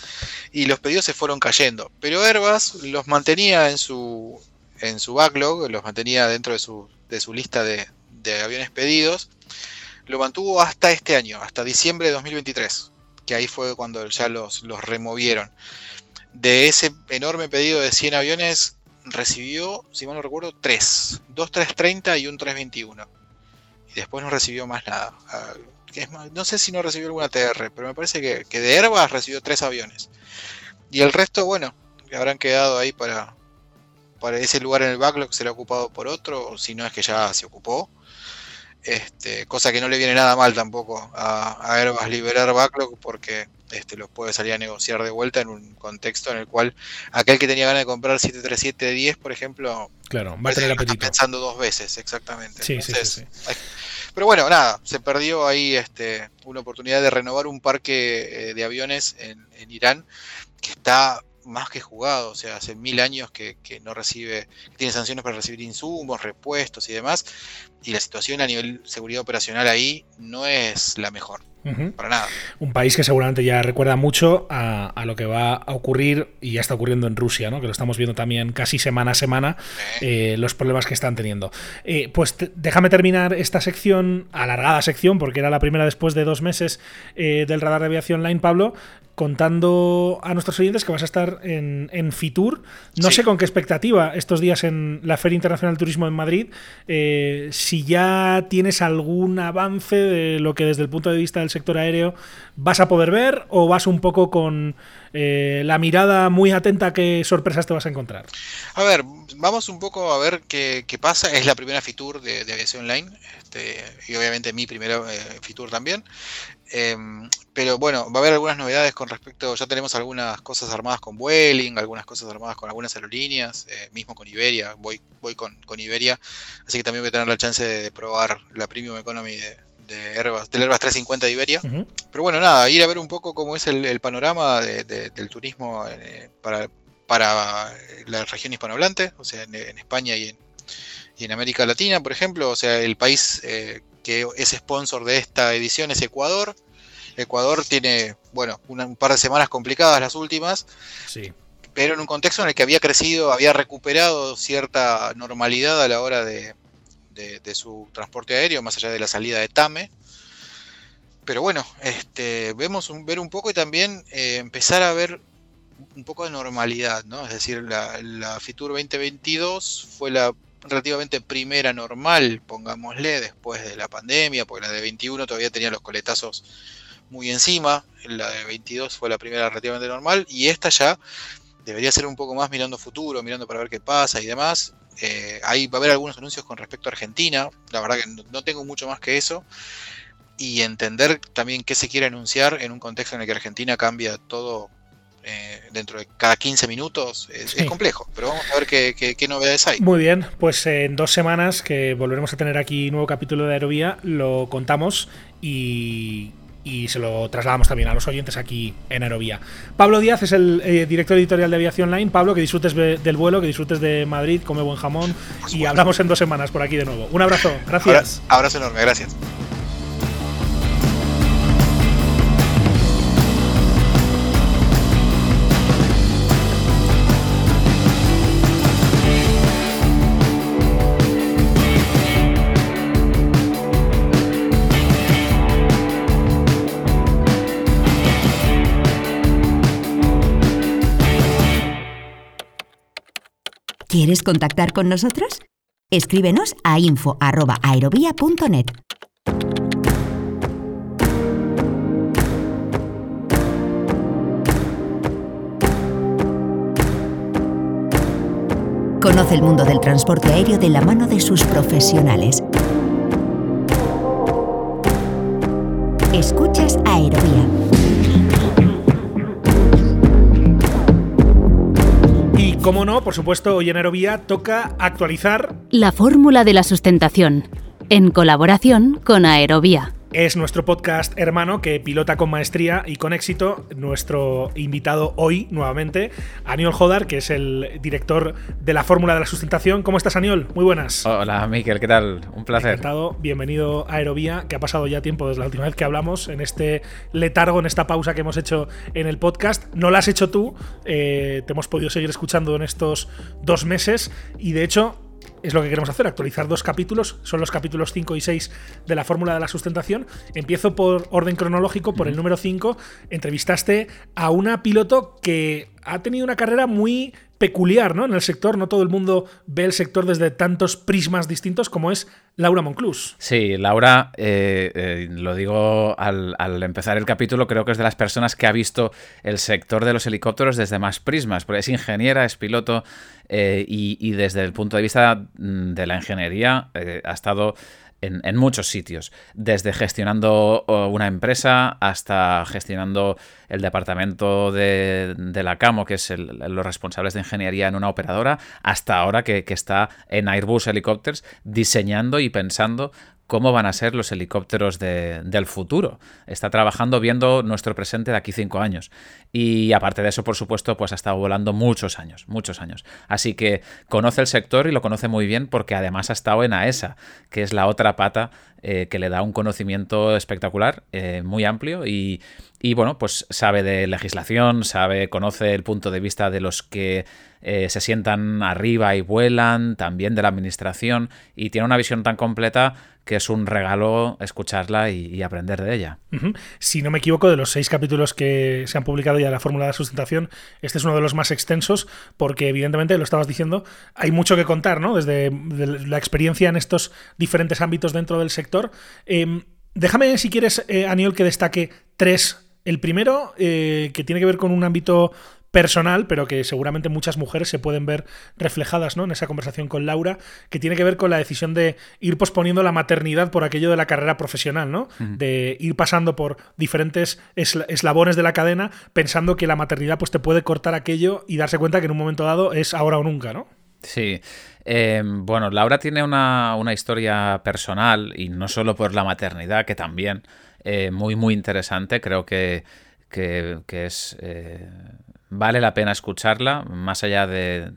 y los pedidos se fueron cayendo. Pero Airbus los mantenía en su, en su backlog, los mantenía dentro de su, de su lista de, de aviones pedidos, lo mantuvo hasta este año, hasta diciembre de 2023, que ahí fue cuando ya los, los removieron. De ese enorme pedido de 100 aviones, recibió, si mal no recuerdo, 3. Dos 330 y un 321. Y después no recibió más nada. Ah, no sé si no recibió alguna TR, pero me parece que, de Airbus recibió 3 aviones. Y el resto, bueno, habrán quedado ahí para, para ese lugar en el backlog, será ocupado por otro, si no es que ya se ocupó. Este, cosa que no le viene nada mal tampoco a, a Airbus liberar backlog porque este, los puede salir a negociar de vuelta en un contexto en el cual aquel que tenía ganas de comprar 737-10, por ejemplo, Claro, va a tener apetito. pensando dos veces, exactamente. Sí, Entonces, sí, hay- Pero bueno, nada, se perdió ahí este, una oportunidad de renovar un parque eh, de aviones en, en Irán que está más que jugado, o sea, hace mil años que, que no recibe, que tiene sanciones para recibir insumos, repuestos y demás, y la situación a nivel seguridad operacional ahí no es la mejor, Ujú. para nada. Un país que seguramente ya recuerda mucho a, a lo que va a ocurrir y ya está ocurriendo en Rusia, ¿no? que lo estamos viendo también casi semana a semana, eh, los problemas que están teniendo. Eh, pues te- déjame terminar esta sección, alargada sección, porque era la primera después de dos meses eh, del radar de aviación online, Pablo, contando a nuestros oyentes que vas a estar en, en Fitur. No sé con qué expectativa estos días en la Feria Internacional de Turismo en Madrid, eh, si ya tienes algún avance de lo que desde el punto de vista del sector aéreo vas a poder ver o vas un poco con eh, la mirada muy atenta a qué sorpresas te vas a encontrar. A ver, vamos un poco a ver qué, qué pasa. Es la primera Fitur de, de aviación online, este, y obviamente mi primera eh, Fitur también. Em, pero bueno, va a haber algunas novedades con respecto, ya tenemos algunas cosas armadas con Vueling, algunas cosas armadas con algunas aerolíneas, eh, mismo con Iberia, voy, voy con, con Iberia, así que también voy a tener la chance de probar la Premium Economy de, de Airbus, del Airbus 350 de Iberia. Pero bueno, nada, ir a ver un poco cómo es el, el panorama de- de- del turismo eh, para, para la región hispanohablante, o sea, en, en España y en, y en América Latina, por ejemplo. O sea, el país eh, que es sponsor de esta edición es Ecuador. Ecuador tiene, bueno, una- un par de semanas complicadas las últimas, Sí. pero en un contexto en el que había crecido, había recuperado cierta normalidad a la hora de, de- de su transporte aéreo, más allá de la salida de Tame. Pero bueno, este, vemos un, ver un poco y también eh, empezar a ver un poco de normalidad, ¿no? Es decir, la, la Fitur 2022 fue la relativamente primera normal, pongámosle, después de la pandemia, porque la de 21 todavía tenía los coletazos muy encima, la de 22 fue la primera relativamente normal, y esta ya debería ser un poco más mirando futuro, mirando para ver qué pasa y demás. Eh, ahí va a haber algunos anuncios con respecto a Argentina, la verdad que no, tengo mucho más que eso, y entender también qué se quiere anunciar en un contexto en el que Argentina cambia todo eh, dentro de cada 15 minutos es, complejo, pero vamos a ver qué, novedades hay. Muy bien, pues en dos semanas que volveremos a tener aquí nuevo capítulo de Aerovía, lo contamos y, se lo trasladamos también a los oyentes aquí en Aerovía. Pablo Díaz es el eh, director editorial de Aviación Line. Pablo, que disfrutes del vuelo, que disfrutes de Madrid, come buen jamón y hablamos en dos semanas por aquí de nuevo. Un abrazo, gracias. abrazo enorme, gracias. ¿Quieres contactar con nosotros? Escríbenos a info.aerovía.net. Conoce el mundo del transporte aéreo de la mano de sus profesionales. Escuchas Aerovía. Como no, por supuesto, hoy en Aerovía toca actualizar la fórmula de la sustentación, en colaboración con Aerovía. Es nuestro podcast hermano que pilota con maestría y con éxito nuestro invitado hoy nuevamente, Aniol Jodar, que es el director de la Fórmula de la Sustentación. ¿Cómo estás, Aniol? Muy buenas. Hola, Miquel, ¿qué tal? Un placer. Encantado, bienvenido a Aerovía, que ha pasado ya tiempo desde la última vez que hablamos en este letargo, en esta pausa que hemos hecho en el podcast. No la has hecho tú, eh, te hemos podido seguir escuchando en estos dos meses y de hecho es lo que queremos hacer, actualizar dos capítulos, son los capítulos 5 y 6 de la fórmula de la sustentación. Empiezo por orden cronológico, por el número 5, entrevistaste a una piloto que ha tenido una carrera muy peculiar ¿no? en el sector. No todo el mundo ve el sector desde tantos prismas distintos como es Laura Monclús. Sí, Laura, eh, eh, lo digo al, empezar el capítulo, creo que es de las personas que ha visto el sector de los helicópteros desde más prismas, porque es ingeniera, es piloto eh, y, desde el punto de vista mm, de la ingeniería ha estado en, muchos sitios, desde gestionando una empresa hasta gestionando el departamento de, la CAMO, que es los responsables de ingeniería en una operadora, hasta ahora que, que está en Airbus Helicopters diseñando y pensando cómo van a ser los helicópteros del futuro. Está trabajando viendo nuestro presente de aquí cinco años. Y aparte de eso, por supuesto, pues ha estado volando muchos años, muchos años. Así que conoce el sector y lo conoce muy bien porque además ha estado en AESA, que es la otra pata eh, que le da un conocimiento espectacular, eh, muy amplio y, y, bueno, pues sabe de legislación, sabe, conoce el punto de vista de los que eh, se sientan arriba y vuelan, también de la administración y tiene una visión tan completa que es un regalo escucharla y, aprender de ella. Si no me equivoco, de los seis capítulos que se han publicado ya de la fórmula de sustentación, este es uno de los más extensos porque evidentemente, lo estabas diciendo, hay mucho que contar, ¿no? Desde la experiencia en estos diferentes ámbitos dentro del sector. Em, déjame, si quieres, eh, Aniol, que destaque tres. El primero, eh, que tiene que ver con un ámbito personal, pero que seguramente muchas mujeres se pueden ver reflejadas ¿no? en esa conversación con Laura, que tiene que ver con la decisión de ir posponiendo la maternidad por aquello de la carrera profesional, ¿no? De ir pasando por diferentes eslabones de la cadena, pensando que la maternidad pues, te puede cortar aquello y darse cuenta que en un momento dado es ahora o nunca, ¿no? Sí. Em, bueno, Laura tiene una, historia personal y no solo por la maternidad, que también eh, muy, muy interesante. Creo que, que, es. Eh, vale la pena escucharla, más allá de,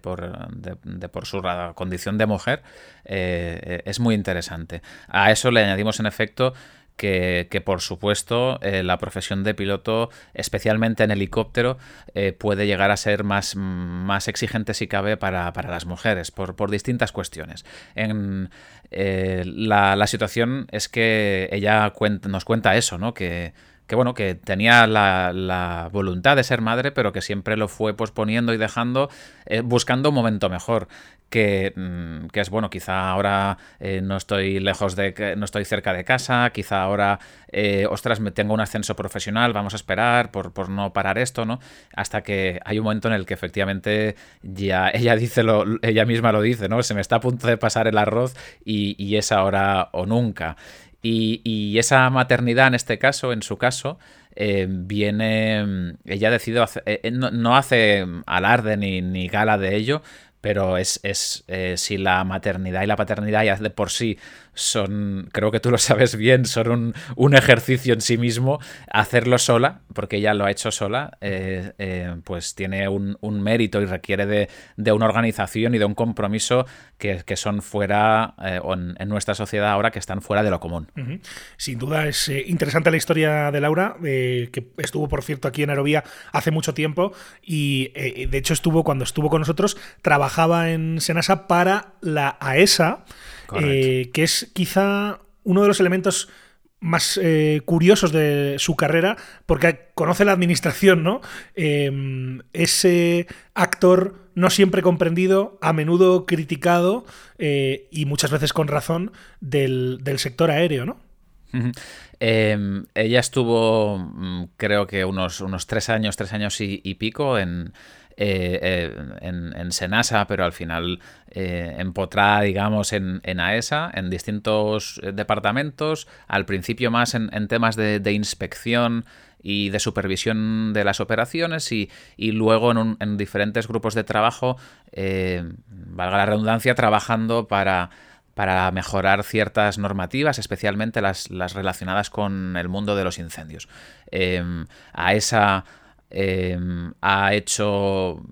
por, de, por, su condición de mujer, eh, es muy interesante. A eso le añadimos en efecto que, por supuesto eh, la profesión de piloto, especialmente en helicóptero, eh, puede llegar a ser más, más exigente si cabe para, las mujeres, por, por, distintas cuestiones. En, la, situación es que ella nos cuenta eso, ¿no? que que bueno, que tenía la, la, voluntad de ser madre, pero que siempre lo fue posponiendo y dejando, eh, buscando un momento mejor que, mm, que, es bueno, quizá ahora eh, no estoy lejos de, no estoy cerca de casa, quizá ahora, eh, ostras, me tengo un ascenso profesional, vamos a esperar por, por, no parar esto, ¿no? Hasta que hay un momento en el que efectivamente ya ella dice lo, ella misma lo dice, ¿no? Se me está a punto de pasar el arroz y, y es ahora o nunca. Y, esa maternidad, en este caso, en su caso, eh, viene. Ella decidido. Hacer, eh, no, no, hace alarde ni, ni, gala de ello, pero es, es eh, si la maternidad y la paternidad ya de por sí son, creo que tú lo sabes bien, son un, un ejercicio en sí mismo, hacerlo sola, porque ella lo ha hecho sola, eh, eh, pues tiene un, un, mérito y requiere de, de, una organización y de un compromiso que, que son fuera, en, en, nuestra sociedad ahora, que están fuera de lo común. Sin duda es interesante la historia de Laura, que estuvo, por cierto, aquí en Aerovía hace mucho tiempo y de hecho estuvo, cuando estuvo con nosotros, trabajaba en Senasa para la AESA, eh, que es quizá uno de los elementos más eh, curiosos de su carrera, porque conoce la administración, ¿no? Eh, ese actor no siempre comprendido, a menudo criticado eh, y muchas veces con razón del, del sector aéreo, ¿no? Eh, ella estuvo, mm, creo que unos, unos tres años, tres años y, y pico en, eh, eh, en, en, Senasa, pero al final eh, empotrada, digamos, en, en, AESA, en distintos departamentos, al principio más en, temas de, inspección y de supervisión de las operaciones y, y luego en, diferentes grupos de trabajo, valga la redundancia, trabajando para para mejorar ciertas normativas, especialmente las, las, relacionadas con el mundo de los incendios. Eh, a esa eh, ha hecho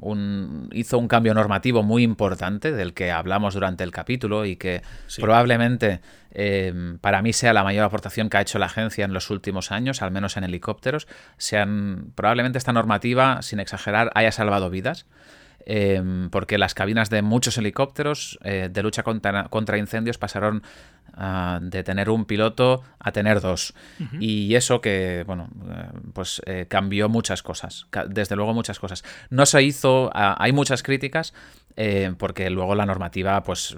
un, hizo un cambio normativo muy importante del que hablamos durante el capítulo y que sí. probablemente eh, para mí sea la mayor aportación que ha hecho la agencia en los últimos años, al menos en helicópteros. Sean, probablemente esta normativa, sin exagerar, haya salvado vidas. Eh, porque las cabinas de muchos helicópteros eh, de lucha contra, contra incendios pasaron uh, de tener un piloto a tener dos. Uh -huh. Y eso que, bueno, pues eh, cambió muchas cosas, desde luego muchas cosas. No se hizo, uh, hay muchas críticas, eh, porque luego la normativa pues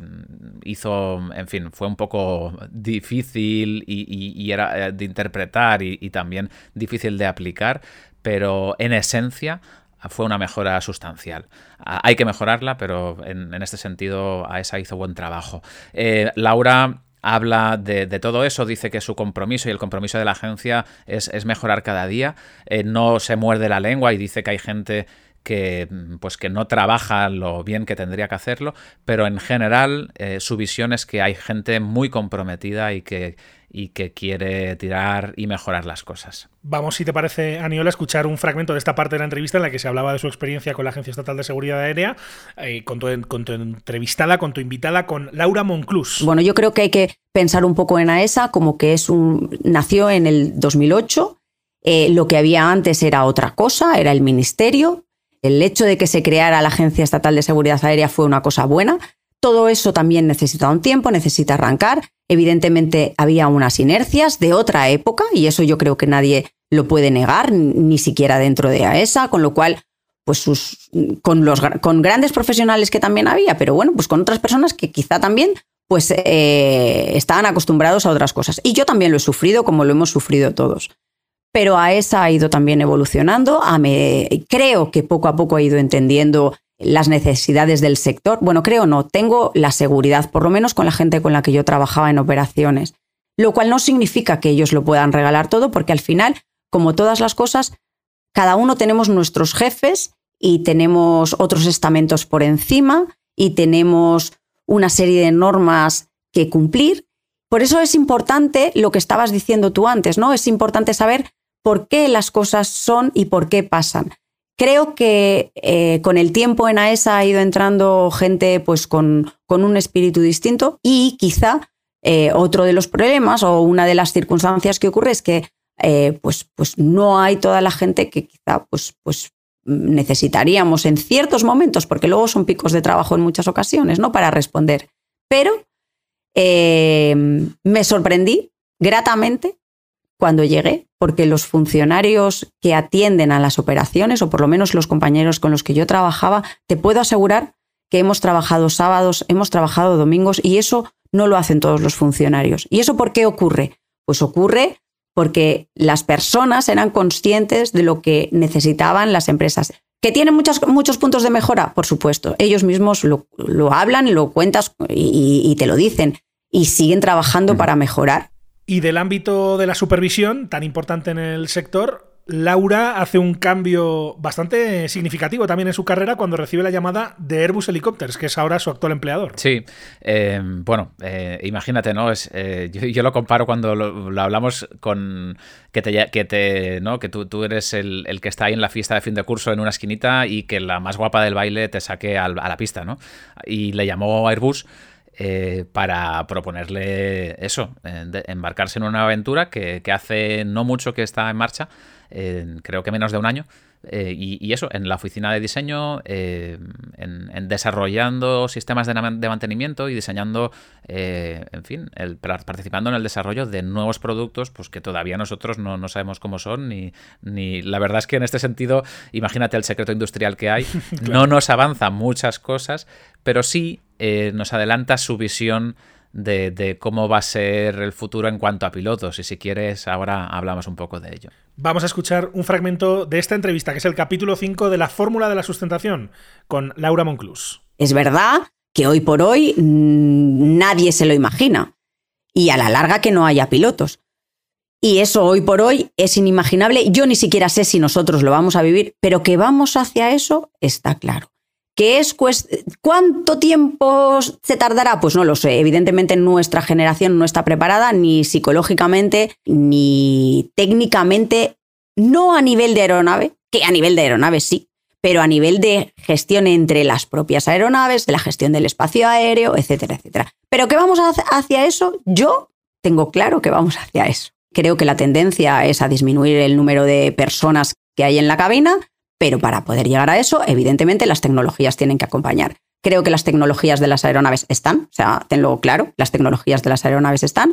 hizo, en fin, fue un poco difícil y, y, y era eh, de interpretar y, y también difícil de aplicar, pero en esencia fue una mejora sustancial. Hay que mejorarla, pero en, este sentido a esa hizo buen trabajo. Eh, Laura habla de, todo eso, dice que su compromiso y el compromiso de la agencia es, mejorar cada día, eh, no se muerde la lengua y dice que hay gente que pues que no trabaja lo bien que tendría que hacerlo, pero en general eh, su visión es que hay gente muy comprometida y que y que quiere tirar y mejorar las cosas. Vamos, si te parece, Aniola, a escuchar un fragmento de esta parte de la entrevista en la que se hablaba de su experiencia con la Agencia Estatal de Seguridad Aérea, eh, con, tu, con, tu, entrevistada, con tu invitada, con Laura Monclús. Bueno, yo creo que hay que pensar un poco en AESA como que es un nació en el 2008. Eh, lo que había antes era otra cosa, era el ministerio. El hecho de que se creara la Agencia Estatal de Seguridad Aérea fue una cosa buena, todo eso también necesita un tiempo, necesita arrancar. Evidentemente había unas inercias de otra época y eso yo creo que nadie lo puede negar, ni siquiera dentro de AESA, con lo cual, pues sus, con, los, con grandes profesionales que también había, pero bueno, pues con otras personas que quizá también pues eh, estaban acostumbrados a otras cosas. Y yo también lo he sufrido como lo hemos sufrido todos. Pero AESA ha ido también evolucionando, a creo que poco a poco ha ido entendiendo las necesidades del sector. Bueno, creo no, tengo la seguridad, por lo menos con la gente con la que yo trabajaba en operaciones, lo cual no significa que ellos lo puedan regalar todo, porque al final, como todas las cosas, cada uno tenemos nuestros jefes y tenemos otros estamentos por encima y tenemos una serie de normas que cumplir. Por eso es importante lo que estabas diciendo tú antes, ¿no? Es importante saber por qué las cosas son y por qué pasan. Creo que eh, con el tiempo en AESA ha ido entrando gente pues, con, con un espíritu distinto y quizá eh, otro de los problemas o una de las circunstancias que ocurre es que eh, pues, pues no hay toda la gente que quizá pues, pues necesitaríamos en ciertos momentos, porque luego son picos de trabajo en muchas ocasiones, ¿no? Para responder. Pero me sorprendí gratamente cuando llegué, porque los funcionarios que atienden a las operaciones, o por lo menos los compañeros con los que yo trabajaba, te puedo asegurar que hemos trabajado sábados, hemos trabajado domingos y eso no lo hacen todos los funcionarios. ¿Y eso por qué ocurre? Pues ocurre porque las personas eran conscientes de lo que necesitaban las empresas. ¿Que tienen muchos, muchos puntos de mejora? Por supuesto. Ellos mismos lo, hablan, lo cuentas y, te lo dicen. Y siguen trabajando para mejorar. Y del ámbito de la supervisión, tan importante en el sector, Laura hace un cambio bastante significativo también en su carrera cuando recibe la llamada de Airbus Helicopters, que es ahora su actual empleador. Sí, eh, bueno, eh, imagínate, ¿no? Es, eh, yo, lo comparo cuando lo, hablamos con que te, que te ¿no? Que tú, eres el, que está ahí en la fiesta de fin de curso en una esquinita y que la más guapa del baile te saque a la pista, ¿no? Y le llamó Airbus. Para proponerle eso, embarcarse en una aventura que, que, hace no mucho que está en marcha creo que menos de un año. Eh, y, eso, en la oficina de diseño, eh, en, desarrollando sistemas de, mantenimiento y diseñando, eh, en fin, el, participando en el desarrollo de nuevos productos, pues que todavía nosotros no, sabemos cómo son, ni, ni, la verdad es que en este sentido, imagínate el secreto industrial que hay, no nos avanza muchas cosas, pero sí nos adelanta su visión de, cómo va a ser el futuro en cuanto a pilotos. Y si quieres, ahora hablamos un poco de ello. Vamos a escuchar un fragmento de esta entrevista, que es el capítulo 5 de la fórmula de la sustentación, con Laura Monclús. Es verdad que hoy por hoy mm, nadie se lo imagina. Y a la larga que no haya pilotos. Y eso hoy por hoy es inimaginable. Yo ni siquiera sé si nosotros lo vamos a vivir, pero que vamos hacia eso está claro. ¿Qué es ¿Cuánto tiempo se tardará? Pues no lo sé. Evidentemente nuestra generación no está preparada ni psicológicamente ni técnicamente, no a nivel de aeronave, que a nivel de aeronave sí, pero a nivel de gestión entre las propias aeronaves, de la gestión del espacio aéreo, etcétera, etcétera. Pero que vamos hacia eso, yo tengo claro que vamos hacia eso. Creo que la tendencia es a disminuir el número de personas que hay en la cabina, pero para poder llegar a eso, evidentemente las tecnologías tienen que acompañar. Creo que las tecnologías de las aeronaves están, o sea, tenlo claro, las tecnologías de las aeronaves están,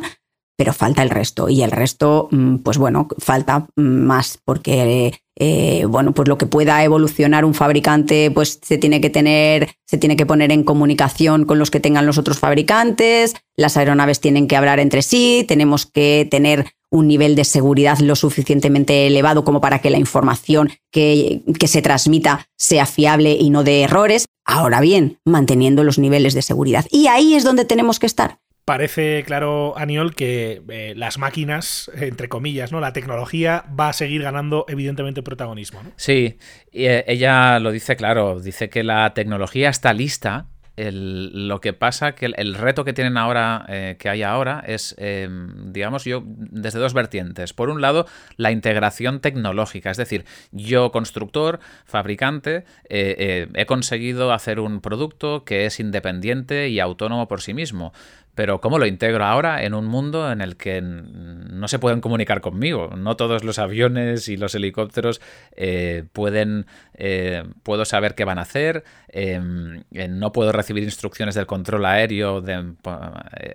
pero falta el resto. Y el resto, mm, pues bueno, falta mm, más porque, eh, bueno, pues lo que pueda evolucionar un fabricante, pues se tiene que tener, se tiene que poner en comunicación con los que tengan los otros fabricantes, las aeronaves tienen que hablar entre sí, tenemos que tener un nivel de seguridad lo suficientemente elevado como para que la información que, se transmita sea fiable y no de errores. Ahora bien, manteniendo los niveles de seguridad. Y ahí es donde tenemos que estar. Parece claro, Aniol, que eh, las máquinas, entre comillas, ¿no? La tecnología va a seguir ganando, evidentemente, protagonismo. Sí, eh, ella lo dice claro, dice que la tecnología está lista lo que pasa que el, reto que tienen ahora, eh, que hay ahora, es, digamos, yo, desde dos vertientes. Por un lado, la integración tecnológica, es decir, yo, constructor, fabricante, he conseguido hacer un producto que es independiente y autónomo por sí mismo. Pero ¿cómo lo integro ahora en un mundo en el que no se pueden comunicar conmigo? No todos los aviones y los helicópteros eh, pueden, eh, puedo saber qué van a hacer, em, eh, no puedo recibir instrucciones del control aéreo.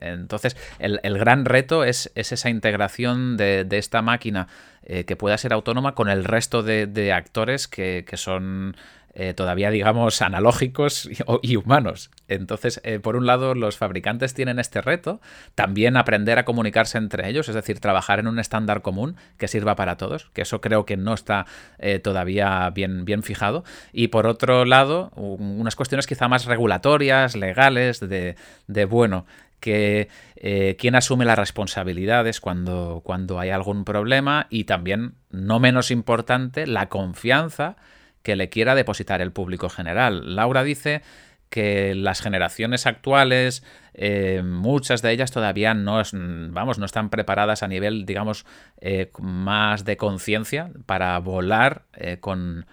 entonces, el, gran reto es, esa integración de, esta máquina que pueda ser autónoma con el resto de, actores que son eh, todavía, digamos, analógicos y, humanos. Entonces, eh, por un lado, los fabricantes tienen este reto, también aprender a comunicarse entre ellos, es decir, trabajar en un estándar común que sirva para todos, que eso creo que no está eh, todavía bien, bien fijado. Y por otro lado, unas cuestiones quizá más regulatorias, legales, de, de bueno, que quién asume las responsabilidades cuando, cuando hay algún problema y también, no menos importante, la confianza que le quiera depositar el público general. Laura dice que las generaciones actuales, eh, muchas de ellas todavía no, vamos, no están preparadas a nivel, digamos, eh, más de conciencia para volar eh, con,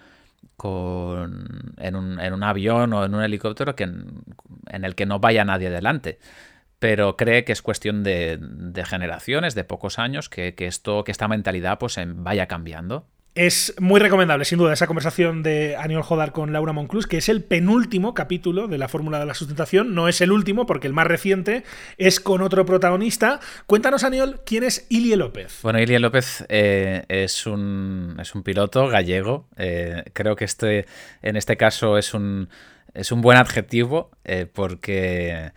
con en, un, avión o en un helicóptero que en, el que no vaya nadie delante. Pero cree que es cuestión de, generaciones, de pocos años, que, esto, que esta mentalidad pues, vaya cambiando. Es muy recomendable, sin duda, esa conversación de Aniol Jodar con Laura Monclús, que es el penúltimo capítulo de la Fórmula de la Sustentación. No es el último, porque el más reciente es con otro protagonista. Cuéntanos, Aniol, ¿quién es Ilie López? Bueno, Ilie López eh, es, un, es un piloto gallego. Eh, creo que este, en este caso es un, es un buen adjetivo, eh, porque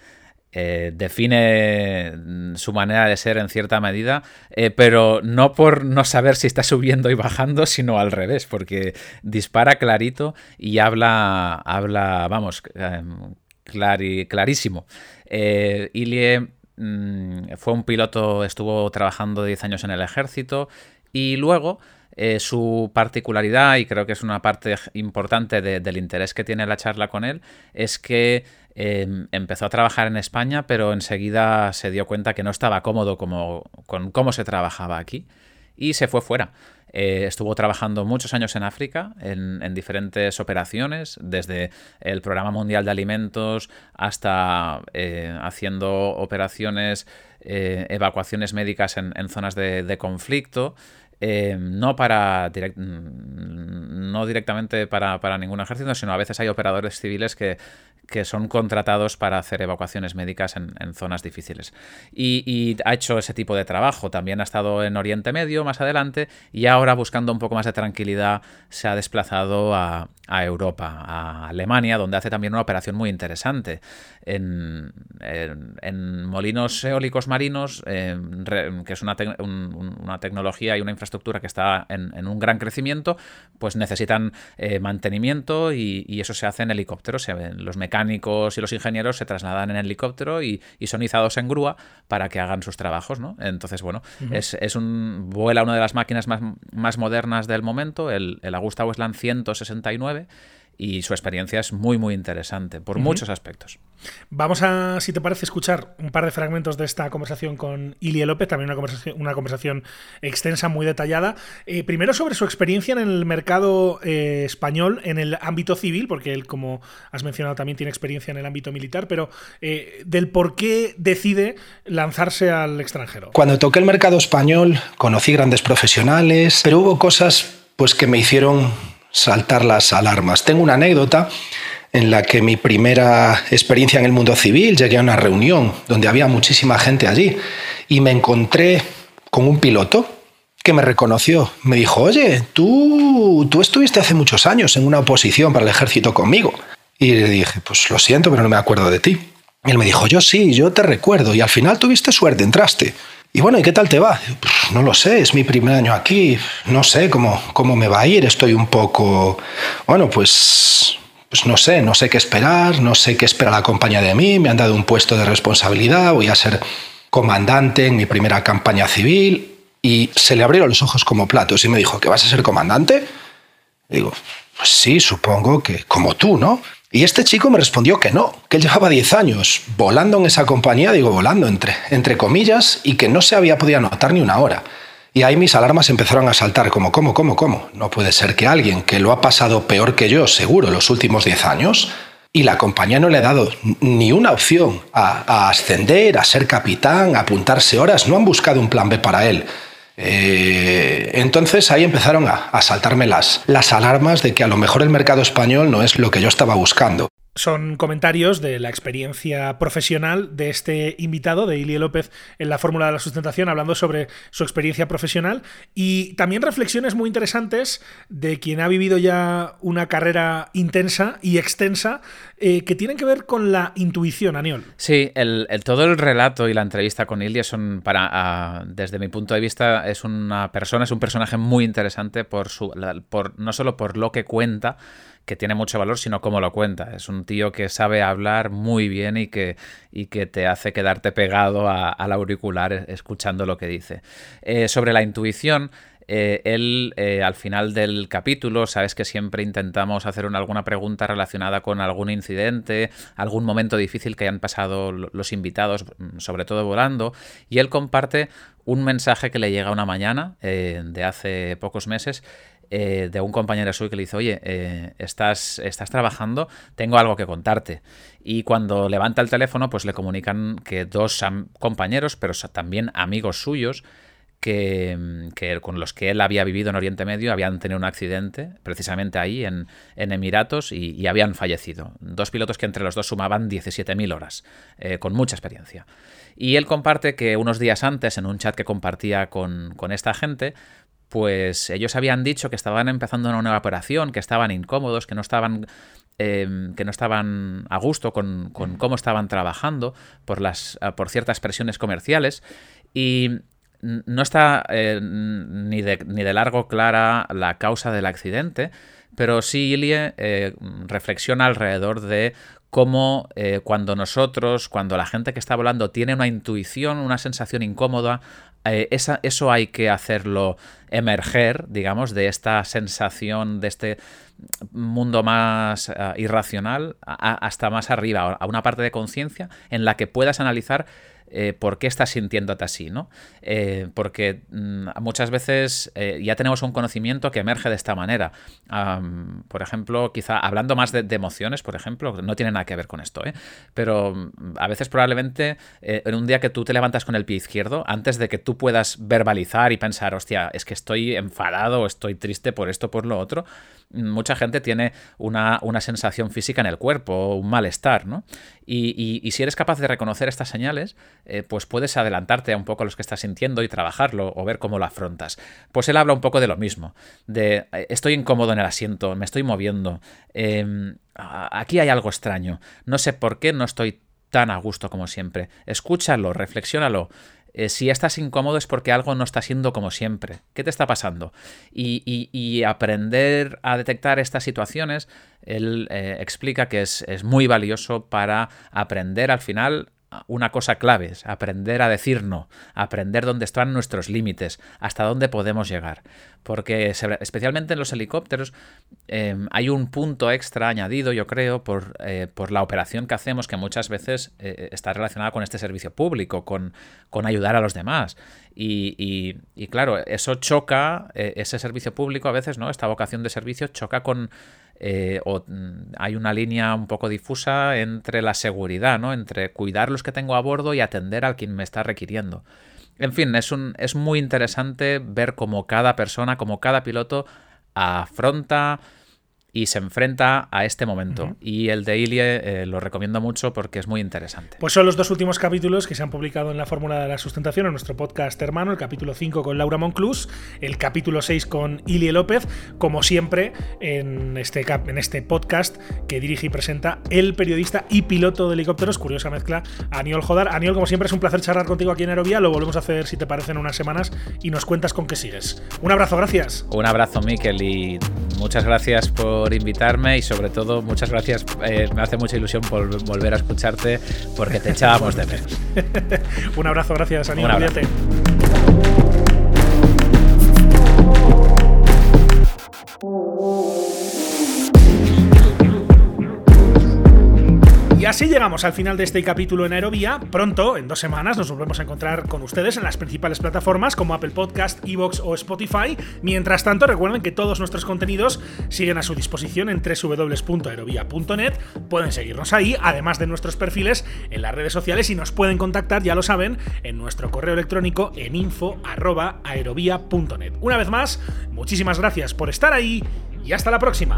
eh, define mm, su manera de ser en cierta medida, eh, pero no por no saber si está subiendo y bajando, sino al revés, porque dispara clarito y habla, habla vamos, em, clarísimo. Eh, Ilie mm, fue un piloto, estuvo trabajando 10 años en el ejército y luego... su particularidad, y creo que es una parte importante del interés que tiene la charla con él, es que Em, empezó a trabajar en España, pero enseguida se dio cuenta que no estaba cómodo como, con cómo se trabajaba aquí y se fue fuera. Eh, estuvo trabajando muchos años en África, en, diferentes operaciones, desde el Programa Mundial de Alimentos hasta eh, haciendo operaciones, eh, evacuaciones médicas en, zonas de, conflicto. no para no directamente para, para, ningún ejército, sino a veces hay operadores civiles que que son contratados para hacer evacuaciones médicas en, zonas difíciles. Y, ha hecho ese tipo de trabajo. También ha estado en Oriente Medio más adelante y ahora buscando un poco más de tranquilidad se ha desplazado a, Europa, a Alemania, donde hace también una operación muy interesante. En, molinos eólicos marinos, que es una, tecnología y una infraestructura que está en, un gran crecimiento, pues necesitan eh, mantenimiento y, eso se hace en helicópteros. Los mecánicos mecánicos y los ingenieros se trasladan en helicóptero y, son izados en grúa para que hagan sus trabajos, ¿no? Entonces, bueno, es, un vuela una de las máquinas más, más modernas del momento, el, el Augusta Westland 169 y su experiencia es muy muy interesante por muchos aspectos. Vamos a, si te parece, escuchar un par de fragmentos de esta conversación con Ilie López, también una conversación, una conversación extensa, muy detallada. Eh, primero sobre su experiencia en el mercado eh, español, en el ámbito civil, porque él, como has mencionado, también tiene experiencia en el ámbito militar, pero eh, del por qué decide lanzarse al extranjero. Cuando toqué el mercado español, conocí grandes profesionales, pero hubo cosas pues que me hicieron saltar las alarmas. Tengo una anécdota en la que mi primera experiencia en el mundo civil llegué a una reunión donde había muchísima gente allí y me encontré con un piloto que me reconoció. Me dijo, oye, tú, tú estuviste hace muchos años en una oposición para el ejército conmigo. Y le dije, pues lo siento, pero no me acuerdo de ti. Él me dijo, yo sí, yo te recuerdo. Y al final tuviste suerte, entraste. Y bueno, ¿y qué tal te va? no lo sé, es mi primer año aquí, no sé cómo, cómo me va a ir, estoy un poco, bueno, pues, pues no sé, no sé qué esperar, no sé qué espera la compañía de mí, me han dado un puesto de responsabilidad, voy a ser comandante en mi primera campaña civil y se le abrieron los ojos como platos y me dijo, ¿que vas a ser comandante? digo, pues sí, supongo que como tú, ¿no? Y este chico me respondió que no, que él llevaba 10 años volando en esa compañía, digo volando entre, entre comillas, y que no se había podido anotar ni una hora. Y ahí mis alarmas empezaron a saltar, como, ¿cómo, cómo, cómo? No puede ser que alguien que lo ha pasado peor que yo, seguro, los últimos 10 años, y la compañía no le ha dado ni una opción a, a ascender, a ser capitán, a apuntarse horas, no han buscado un plan B para él. Eh, entonces ahí empezaron a, saltarme las, las alarmas de que a lo mejor el mercado español no es lo que yo estaba buscando son comentarios de la experiencia profesional de este invitado, de Ilie López, en la Fórmula de la Sustentación, hablando sobre su experiencia profesional y también reflexiones muy interesantes de quien ha vivido ya una carrera intensa y extensa eh, que tienen que ver con la intuición, Aniol. Sí, el, todo el relato y la entrevista con Ilie son, para, desde mi punto de vista, es una persona, es un personaje muy interesante por su, por, no solo por lo que cuenta, que tiene mucho valor, sino cómo lo cuenta. Es un tío que sabe hablar muy bien y que, y que te hace quedarte pegado al auricular escuchando lo que dice. Eh, sobre la intuición, eh, él eh, al final del capítulo, sabes que siempre intentamos hacer alguna pregunta relacionada con algún incidente, algún momento difícil que hayan pasado los invitados, mm, sobre todo volando, y él comparte un mensaje que le llega una mañana de hace pocos meses eh, de un compañero suyo que le dice, oye, eh, estás, estás trabajando, tengo algo que contarte. Y cuando levanta el teléfono, pues le comunican que dos compañeros, pero también amigos suyos, que, que, con los que él había vivido en Oriente Medio habían tenido un accidente, precisamente ahí en, en Emiratos, y, y, habían fallecido. Dos pilotos que entre los dos sumaban 17.000 horas, eh, con mucha experiencia. Y él comparte que unos días antes, en un chat que compartía con, con esta gente, pues ellos habían dicho que estaban empezando una nueva operación, que estaban incómodos, que no estaban eh, que no estaban a gusto con, con, cómo estaban trabajando por, las, por ciertas presiones comerciales. Y no está eh, ni, de, ni, de, largo clara la causa del accidente, pero sí Ilie eh, reflexiona alrededor de cómo eh, cuando nosotros, cuando la gente que está volando tiene una intuición, una sensación incómoda, eh, esa, eso hay que hacerlo emerger, digamos, de esta sensación, de este mundo más uh, irracional hasta más arriba, a una parte de conciencia en la que puedas analizar eh, por qué estás sintiéndote así, ¿no? Eh, porque mm, muchas veces eh, ya tenemos un conocimiento que emerge de esta manera. Por ejemplo, quizá hablando más de, emociones, por ejemplo, no tiene nada que ver con esto, pero mm, a veces probablemente en un día que tú te levantas con el pie izquierdo, antes de que tú puedas verbalizar y pensar, hostia, es que estoy enfadado, estoy triste por esto, por lo otro, mucha gente tiene una, una, sensación física en el cuerpo, un malestar, ¿no? Y, y, y si eres capaz de reconocer estas señales, eh, pues puedes adelantarte a un poco a los que estás sintiendo y trabajarlo o ver cómo lo afrontas. Pues él habla un poco de lo mismo, de eh, estoy incómodo en el asiento, me estoy moviendo, eh, aquí hay algo extraño, no sé por qué no estoy tan a gusto como siempre. Escúchalo, reflexiónalo. Eh, si estás incómodo es porque algo no está siendo como siempre. ¿Qué te está pasando? Y, aprender a detectar estas situaciones, él eh, explica que es muy valioso para aprender al final una cosa clave, es aprender a decir no, aprender dónde están nuestros límites, hasta dónde podemos llegar. Porque especialmente en los helicópteros eh, hay un punto extra añadido, yo creo, por, eh, por, la operación que hacemos, que muchas veces eh, está relacionada con este servicio público, con, con ayudar a los demás. Y, y, y claro, eso choca, eh, ese servicio público a veces, ¿no? Esta vocación de servicio choca con eh, o mm, hay una línea un poco difusa entre la seguridad, ¿no? Entre cuidar los que tengo a bordo y atender al quien me está requiriendo. En fin, es, un, es muy interesante ver cómo cada persona, como cada piloto afronta y se enfrenta a este momento. Uh -huh. Y el de Ilie eh, lo recomiendo mucho porque es muy interesante. Pues son los dos últimos capítulos que se han publicado en la Fórmula de la Sustentación, en nuestro podcast hermano, el capítulo 5 con Laura Monclús, el capítulo 6 con Ilie López, como siempre en este, en este podcast que dirige y presenta el periodista y piloto de helicópteros, curiosa mezcla, Aniol Jodar. Aniol, como siempre, es un placer charlar contigo aquí en Aerovía, lo volvemos a hacer si te parece en unas semanas y nos cuentas con qué sigues. Un abrazo, gracias. Un abrazo, Miquel, y muchas gracias por invitarme y sobre todo muchas gracias, eh, me hace mucha ilusión por volver a escucharte porque te echábamos de menos. Un abrazo, gracias, Aníbal. Un abrazo. Y así llegamos al final de este capítulo en Aerovía. Pronto, en dos semanas, nos volvemos a encontrar con ustedes en las principales plataformas como Apple Podcast, Evox o Spotify. Mientras tanto, recuerden que todos nuestros contenidos siguen a su disposición en www.aerovía.net. Pueden seguirnos ahí, además de nuestros perfiles en las redes sociales y nos pueden contactar, ya lo saben, en nuestro correo electrónico en info.aerovía.net. Una vez más, muchísimas gracias por estar ahí y hasta la próxima.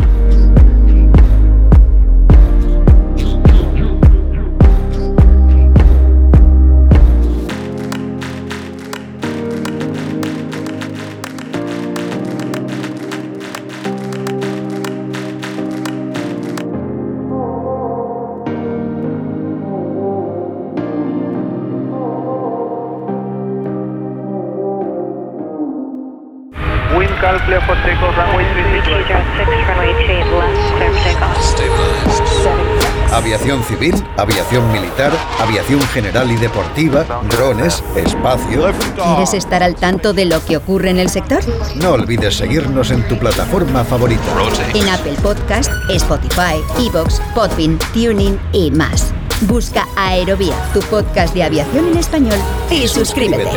Clear for takeoff, runway 36 Aviación civil, aviación militar, aviación general y deportiva, drones, espacio. ¿Quieres estar al tanto de lo que ocurre en el sector? No olvides seguirnos en tu plataforma favorita. En Apple Podcast, Spotify, Evox, Podbean, Tuning y más. Busca Aerovía, tu podcast de aviación en español, y suscríbete.